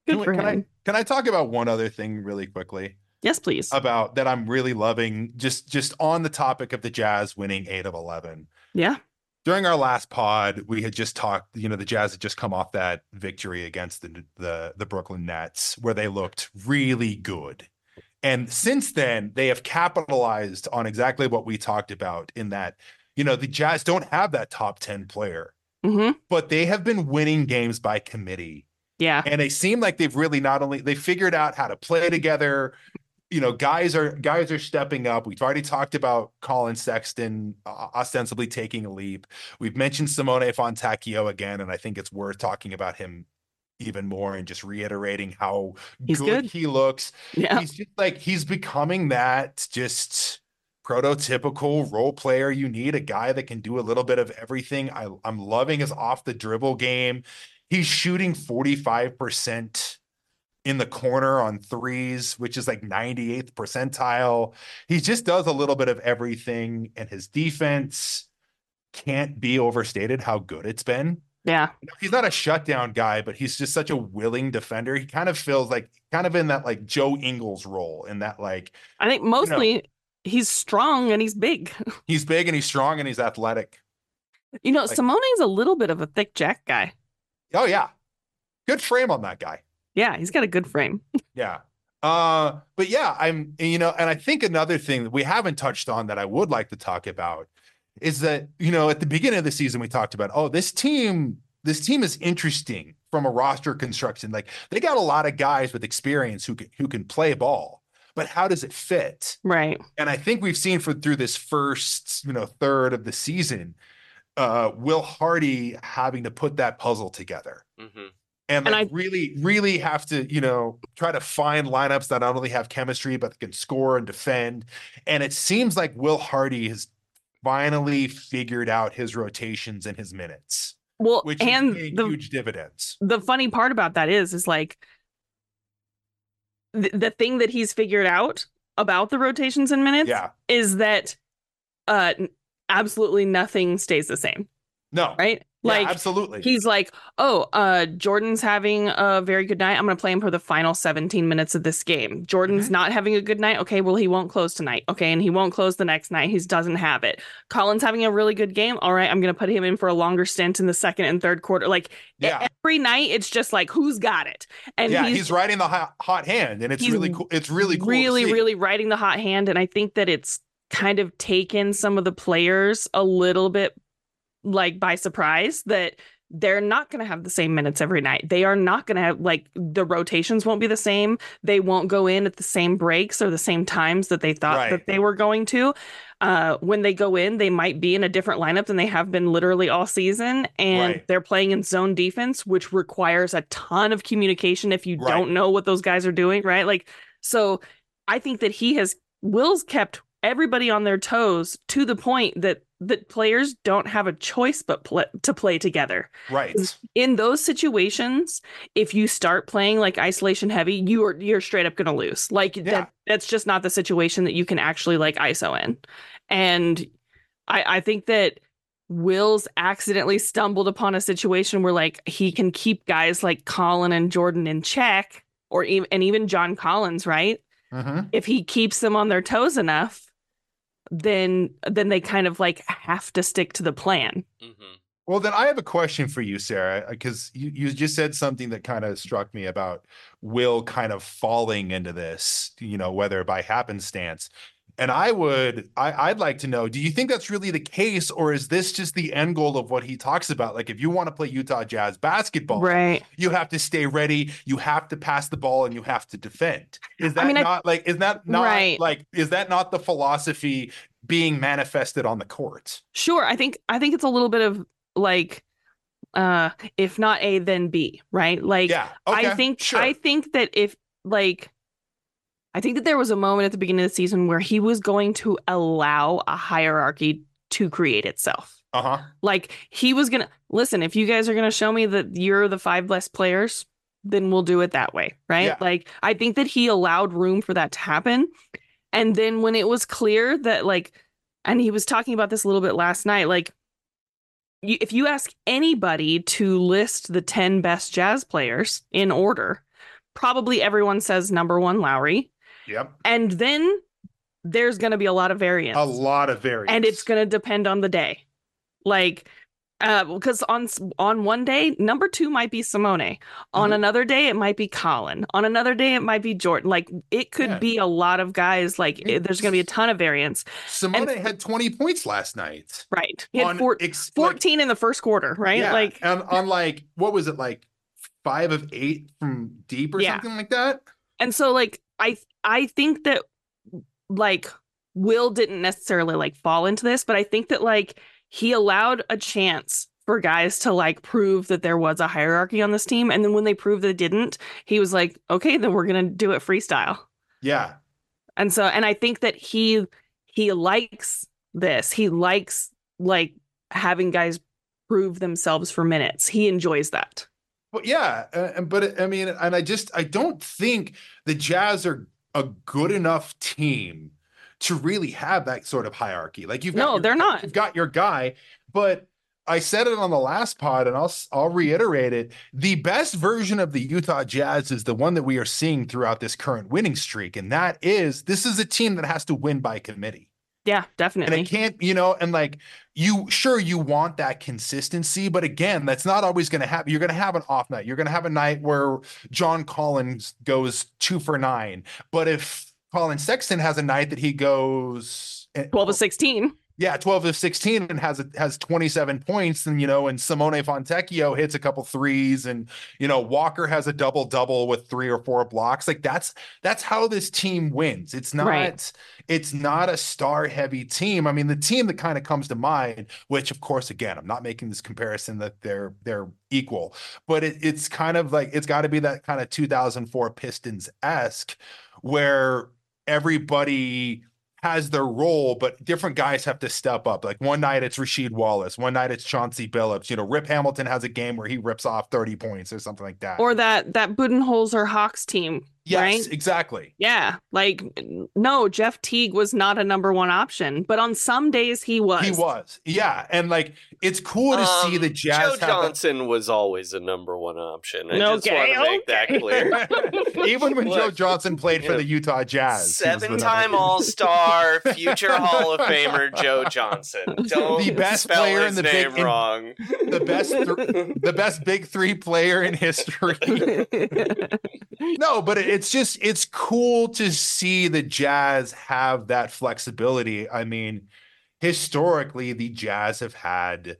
Good Can, for can him. I can I talk about one other thing really quickly Yes, please. about that I'm really loving just just on the topic of the Jazz winning eight of eleven. yeah. during our last pod, we had just talked. You know, the Jazz had just come off that victory against the the the Brooklyn Nets, where they looked really good. And since then, they have capitalized on exactly what we talked about. In that, you know, the Jazz don't have that top ten player, hmm but they have been winning games by committee, Yeah. and they seem like they've really not only they figured out how to play together. You know, guys are guys are stepping up. We've already talked about Collin Sexton uh, ostensibly taking a leap. We've mentioned Simone Fontecchio again, and I think it's worth talking about him even more and just reiterating how good, good. he looks. Yeah. He's just like he's becoming that just prototypical role player you need, a guy that can do a little bit of everything. I, I'm loving his off the dribble game. He's shooting 45% in the corner on threes, which is like 98th percentile. He just does a little bit of everything, and his defense can't be overstated how good it's been. Yeah. He's not a shutdown guy, but he's just such a willing defender. He kind of feels like kind of in that like Joe Ingles role, in that like I think mostly he's strong and he's big. he's big and he's strong and he's athletic. You know, Like- Simone's a little bit of a thick jack guy. Oh yeah. Good frame on that guy. Yeah, he's got a good frame. Yeah. Uh, but yeah, I'm, you know, and I think another thing that we haven't touched on that I would like to talk about is that, you know, at the beginning of the season, we talked about, oh, this team, this team is interesting from a roster construction. Like they got a lot of guys with experience who can, who can play ball, but how does it fit? Right. And I think we've seen for through this first, you know, third of the season, uh, Will Hardy having to put that puzzle together hmm and, And like I- really, really have to, you know, try to find lineups that not only have chemistry but can score and defend. And it seems like Will Hardy has finally figured out his rotations and his minutes, Well, which and is the huge dividends. the funny part about that is is like the, the thing that he's figured out about the rotations and minutes Yeah, is that uh absolutely nothing stays the same. No. right? Yeah, Like absolutely. he's like, oh, uh, Jordan's having a very good night. I'm going to play him for the final 17 minutes of this game. Jordan's Mm-hmm. not having a good night. Okay, well, he won't close tonight. Okay, and he won't close the next night. He doesn't have it. Collin's having a really good game. All right, I'm going to put him in for a longer stint in the second and third quarter. Like Yeah. every night, it's just like, who's got it? And yeah, he's, he's, riding the hot, hot hand, and it's really cool. It's really cool. really, really riding the hot hand. And I think that it's kind of taken some of the players a little bit like by surprise that they're not going to have the same minutes every night. They are not going to have like the rotations won't be the same. They won't go in at the same breaks or the same times that they thought Right. that they were going to. Uh, when they go in, they might be in a different lineup than they have been literally all season. And Right. they're playing in zone defense, which requires a ton of communication if you Right. don't know what those guys are doing, right? Like, so I think that he has Will's kept everybody on their toes to the point that that players don't have a choice but pl- to play together. right. In those situations, if you start playing like isolation heavy, you are you're straight up going to lose. Like Yeah. that that's just not the situation that you can actually like ISO in. And I I think that Will's accidentally stumbled upon a situation where like he can keep guys like Collin and Jordan in check or even and even John Collins, right? Mhm. if he keeps them on their toes enough then then they kind of like have to stick to the plan Mhm. Well, then I have a question for you, Sarah, because you, you just said something that kind of struck me about Will kind of falling into this, you know, whether by happenstance. And I would, I, I'd like to know, do you think that's really the case, or is this just the end goal of what he talks about? Like, if you want to play Utah Jazz basketball, right you have to stay ready, you have to pass the ball, and you have to defend. Is that mean, I- not like, is that not Right. like, is that not the philosophy being manifested on the court? sure i think i think it's a little bit of like uh if not a then b right like yeah, i think sure. i think that if like i think that there was a moment at the beginning of the season where he was going to allow a hierarchy to create itself uh huh. Like he was gonna listen, if you guys are gonna show me that you're the five best players, then we'll do it that way. Right. Yeah. Like I think that he allowed room for that to happen. And then when it was clear that like and he was talking about this a little bit last night, like you, if you ask anybody to list the 10 best jazz players in order, probably everyone says number one Lauri. Yep. And then there's gonna be a lot of variance A lot of variance. and it's going to depend on the day like uh because on on one day number two might be simone on Mhm. another day it might be collin on another day it might be jordan like it could Yeah. be a lot of guys like it- there's going to be a ton of variance Simone had 20 points last night. right he had four, ex- 14 in the first quarter right yeah, like on, on like what was it like five of eight from deep or Yeah. something like that? and so like i i think that like will didn't necessarily like fall into this but i think that like he allowed a chance for guys to like prove that there was a hierarchy on this team and then when they proved they didn't he was like okay then we're gonna do it freestyle. Yeah. and so and i think that he he likes this. He likes like having guys prove themselves for minutes. He enjoys that But yeah, and but I mean, and I just I don't think the Jazz are a good enough team to really have that sort of hierarchy. Like you've got No, your- they're not. You've got your guy, but I said it on the last pod, and I'll I'll reiterate it. The best version of the Utah Jazz is the one that we are seeing throughout this current winning streak, and that is this is a team that has to win by committee. Yeah definitely. And it can't, you know, and like you sure you want that consistency, but again, that's not always going to happen. You're going to have an off night. You're going to have a night where John Collins goes two for nine. But if Collin Sexton has a night that he goes eh, 12 to 16 yeah, 12 of 16 and has a, has 27 points and you know and Simone Fontecchio hits a couple threes and you know Walker has a double double with three or four blocks like that's that's how this team wins. It's not Right. it's not a star heavy team. I mean the team that kind of comes to mind which of course again I'm not making this comparison that they're they're equal but it, it's kind of like it's got to be that kind of 2004 Pistons esque where everybody has their role, but different guys have to step up. Like one night it's Rasheed Wallace, one night it's Chauncey Billups. You know, Rip Hamilton has a game where he rips off 30 points or something like that. or that that Budenholzer Hawks team Yes, Right? exactly. Yeah, like no, Jeff Teague was not a number one option, but on some days he was. He was. Yeah. And like it's cool to see Um, the Jazz Joe have that- Johnson was always a number one option. I just Okay, want to make that clear. Even when Joe Johnson played for the Utah Jazz. he was the Seven number- time All Star, future Hall of Famer Joe Johnson. Don't The best spell player in the name big- in- wrong. the best th- the best big three player in history. no, but it- it's just it's cool to see the Jazz have that flexibility. I mean, historically, the Jazz have had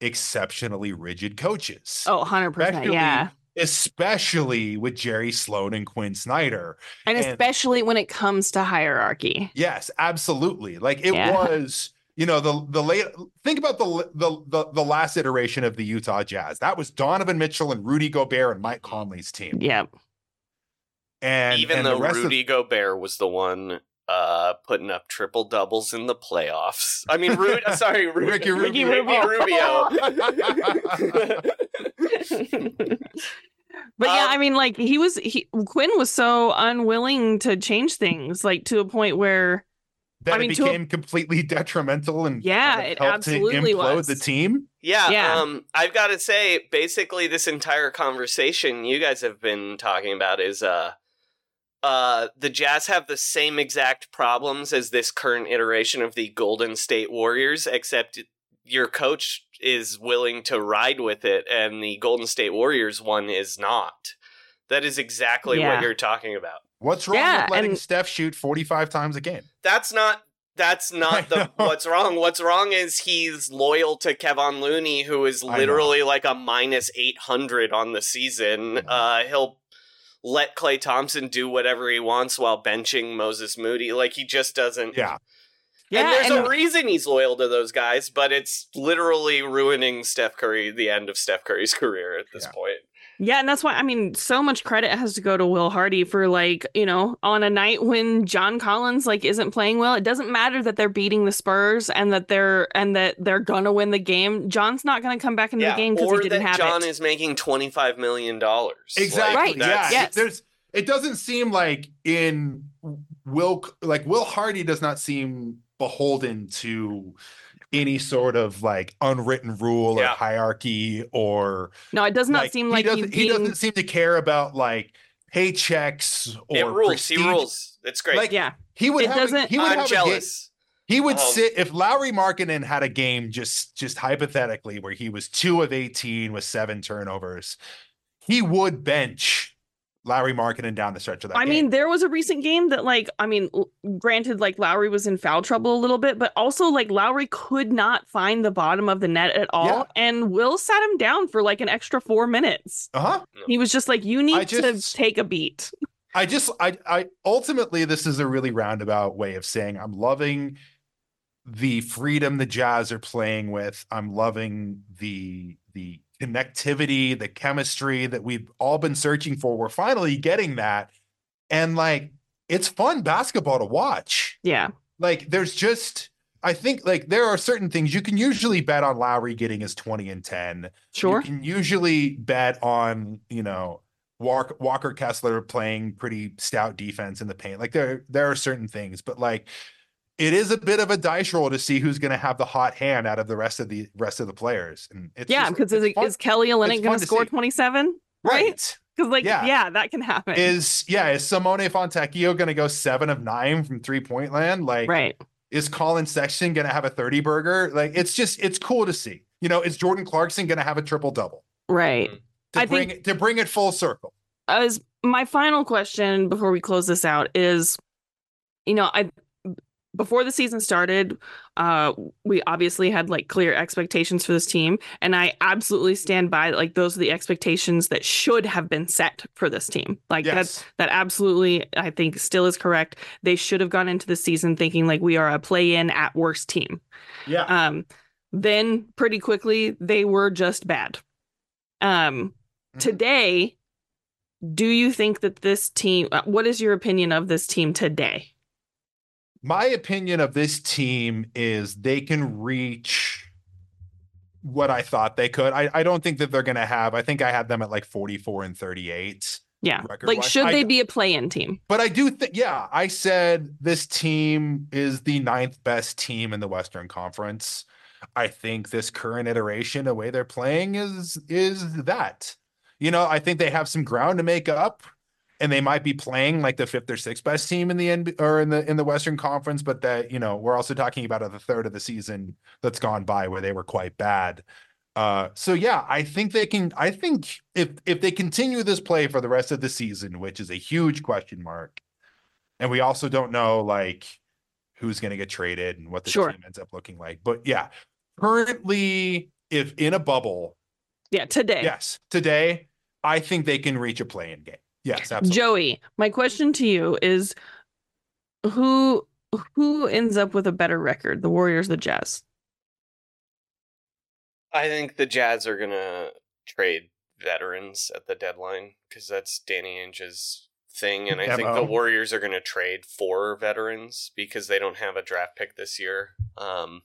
exceptionally rigid coaches. oh, 100 percent, Especially- yeah, Especially with Jerry Sloan and Quin Snyder. and and- especially when it comes to hierarchy. Yes, absolutely. Like it Yeah. was, you know, the the late think about the, the the the last iteration of the Utah Jazz. That was Donovan Mitchell and Rudy Gobert and Mike Conley's team. Yep. And Even and though the rest of- Rudy Gobert was the one uh, putting up triple doubles in the playoffs. I mean, Rudy, sorry, Ru- Ricky Ricky Rubio. Rubio. But yeah, Um, I mean, like he was, he Quin was so unwilling to change things, like to a point where, that I mean, it to a- became completely detrimental and Yeah, kind of it helped to absolutely implode was. the team. Yeah, Yeah. um, I've got to say, basically, this entire conversation you guys have been talking about is uh, uh, the Jazz have the same exact problems as this current iteration of the Golden State Warriors, except your coach is willing to ride with it, and the Golden State Warriors one is not. That is exactly Yeah. what you're talking about. What's wrong Yeah, with letting and- Steph shoot 45 times a game? That's not that's not the what's wrong. What's wrong is he's loyal to Kevon Looney, who is literally like a minus eight hundred on the season. Uh, he'll let Klay Thompson do whatever he wants while benching Moses Moody. Like he just doesn't. Yeah. yeah, and there's and- a reason he's loyal to those guys, but it's literally ruining Steph Curry, the end of Steph Curry's career at this Yeah. point. Yeah, and that's why I mean, so much credit has to go to Will Hardy for like, you know, on a night when John Collins like isn't playing well, it doesn't matter that they're beating the Spurs and that they're and that they're gonna win the game. John's not gonna come back into the game because or he didn't that have John it. is making twenty five million dollars. Exactly. Right, Yeah. yes. There's it doesn't seem like in Will like Will Hardy does not seem beholden to any sort of like unwritten rule or hierarchy or no, it does not seem like he doesn't he being doesn't seem to care about like paychecks or It rules. prestige. He rules. It's great. Like, yeah. He would it have doesn't he would I'm have a jealous. he would Um, sit if Lauri Markkanen had a game just just hypothetically where he was 2 of 18 with 7 turnovers. He would bench Lauri Markkanen down the stretch of that I game. mean, there was a recent game that, like, I mean, granted, like Lauri was in foul trouble a little bit, but also like Lowry could not find the bottom of the net at all, Yeah. and Will sat him down for like an extra four minutes. uh-huh. He was just like, "You need just- to take a beat." I just I I ultimately this is a really roundabout way of saying I'm loving the freedom the Jazz are playing with. I'm loving the the connectivity, the chemistry that we've all been searching for. We're finally getting that. And like it's fun basketball to watch. Yeah, Like there's just I think like there are certain things you can usually bet on Lauri getting his 20 and 10. sure. You can usually bet on, you know, Walker, Walker Kessler playing pretty stout defense in the paint. Like there, there are certain things, but like it is a bit of a dice roll to see who's going to have the hot hand out of the rest of the rest of the players. And it's yeah, because is, is Kelly it's Olynyk going to to score twenty seven? right. Because like, Yeah. yeah. that can happen. Is yeah, is Simone Fontecchio going to go seven of nine from three point land? Like, right. is Collin Sexton going to have a 30 burger? Like, it's just, it's cool to see. You know, is Jordan Clarkson going to have a triple double Right. Mm-hmm. to I bring think- it to bring it full circle? as my final question before we close this out is you know i before the season started uh we obviously had like clear expectations for this team and i absolutely stand by like those are the expectations that should have been set for this team like that's Yes. that absolutely i think still is correct they should have gone into the season thinking like we are a play in at worst team Yeah. um then pretty quickly they were just bad um Mhm. today do you think that this team uh, what is your opinion of this team today My opinion of this team is they can reach what I thought they could. I, I don't think that they're going to have, I think I had them at like 44 and 38. Yeah. Like, should I- they be a play-in team? But I do think, yeah, I said this team is the ninth best team in the Western Conference. I think this current iteration, the way they're playing, is is that. You know, I think they have some ground to make up, and they might be playing like the fifth or sixth best team in the NBA or in the in the Western Conference. But that you know, we're also talking about a third of the season that's gone by where they were quite bad. Uh, so yeah, I think they can. I think if if they continue this play for the rest of the season, which is a huge question mark, and we also don't know like who's going to get traded and what the Sure. team ends up looking like. But yeah, currently, if in a bubble, Yeah, today. yes, today, I think they can reach a play-in game. Yes, absolutely. Joey, my question to you is who who ends up with a better record, the Warriors, the Jazz? I think the Jazz are gonna trade veterans at the deadline because that's Danny Ainge's thing, and I think the Warriors are gonna trade for veterans because they don't have a draft pick this year. Um,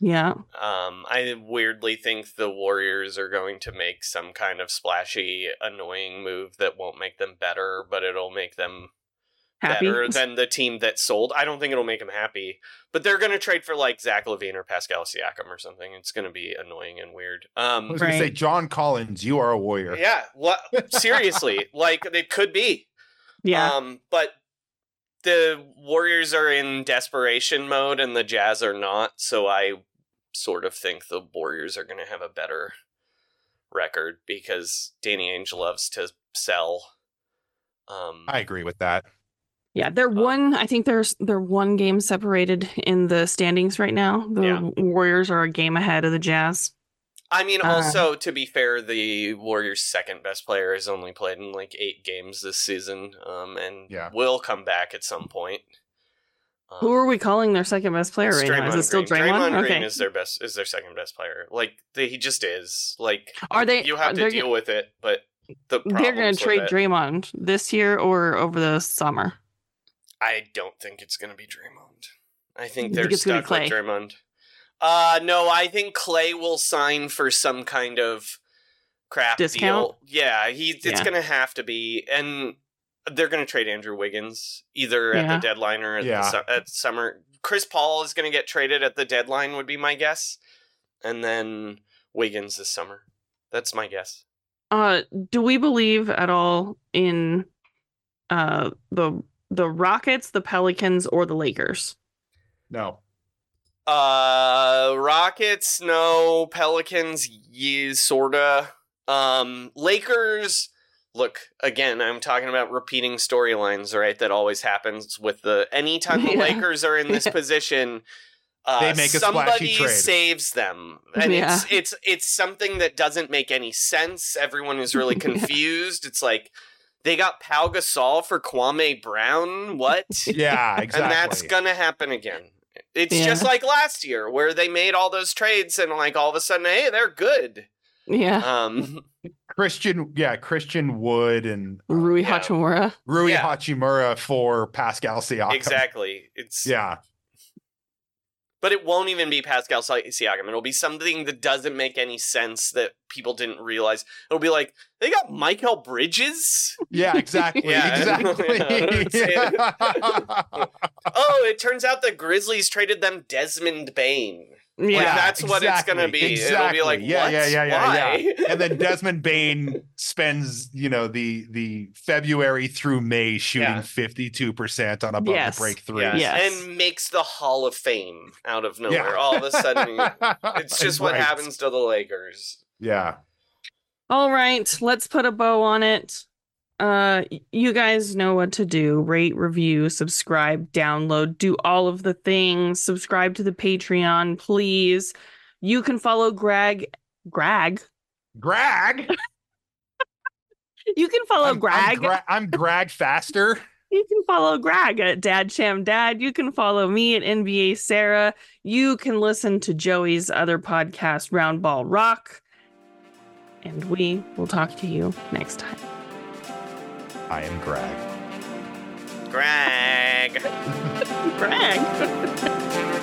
Yeah. um, I weirdly think the Warriors are going to make some kind of splashy, annoying move that won't make them better, but it'll make them Happy. better than the team that sold. I don't think it'll make them happy, but they're going to trade for like Zach LaVine or Pascal Siakam or something. It's going to be annoying and weird. I Um, was going to say, John Collins, you are a warrior. yeah, what? Seriously, like it could be. yeah. Um, but the Warriors are in desperation mode and the Jazz are not. So I sort of think the Warriors are going to have a better record because Danny Ainge loves to sell. Um, I agree with that. yeah. They're uh, one, I think there's they're one game separated in the standings right now. The Yeah. Warriors are a game ahead of the Jazz. I mean, Uh, also to be fair, the Warriors' second best player has only played in like eight games this season, um, and Yeah. will come back at some point. Um, Who are we calling their second best player it's right now? Is it still Green. Draymond? Draymond okay. Green is their best, is their second best player. Like they, he just is. Like Are they you have to they're, deal with it, but the they're going to trade it- Draymond this year or over the summer? I don't think it's going to be Draymond. I think You they're think gonna be stuck with Klay? Draymond. Uh no, I think Klay will sign for some kind of crap Discount? deal. Yeah, he it's Yeah. going to have to be and they're going to trade Andrew Wiggins either at the deadline or at, Yeah. the, su- at summer. Chris Paul is going to get traded at the deadline would be my guess. And then Wiggins this summer. That's my guess. Uh, do we believe at all in uh the the Rockets, the Pelicans, or the Lakers? No. Uh, Rockets, no. Pelicans, yeah, sorta. Um, Lakers. Look, again, I'm talking about repeating storylines, right? That always happens with the anytime the Yeah. Lakers are in this position. Uh, They make a splashy somebody trade. saves them, and Yeah. it's it's it's something that doesn't make any sense. Everyone is really Yeah. confused. It's like they got Pau Gasol for Kwame Brown. What? Yeah, exactly. and that's gonna happen again. It's Yeah. just like last year where they made all those trades and like all of a sudden, hey, they're good. Yeah, Um, Christian, yeah, Christian Wood and uh, Rui yeah. Hachimura. Rui Yeah. Hachimura for Pascal Siakam. exactly. It's Yeah, but it won't even be Pascal Si- Siakam. It'll be something that doesn't make any sense that people didn't realize. It'll be like they got Mikal Bridges. yeah, exactly, Yeah. exactly. Oh, it turns out the Grizzlies traded them Desmond Bane. Yeah, Like, that's what it's gonna exactly, be. It'll be like, yeah, what? yeah, yeah, yeah, Why? yeah. And then Desmond Bane spends, you know, the the February through May shooting fifty two percent on above Yes. the break three. Yeah. Yes. and makes the Hall of Fame out of nowhere. Yeah. All of a sudden, it's just what happens to the Lakers. Yeah, All right, let's put a bow on it. Uh, you guys know what to do. Rate, review, subscribe, download, do all of the things. Subscribe to the Patreon, please. You can follow Greg. Greg. Greg. You can follow I'm, I'm, Greg. Gra- I'm Greg Faster. You can follow Greg at Dad Sham Dad. You can follow me at NBA Sarah. You can listen to Joey's other podcast, Round Ball Rock. And we will talk to you next time. I am Greg. Greg. Greg.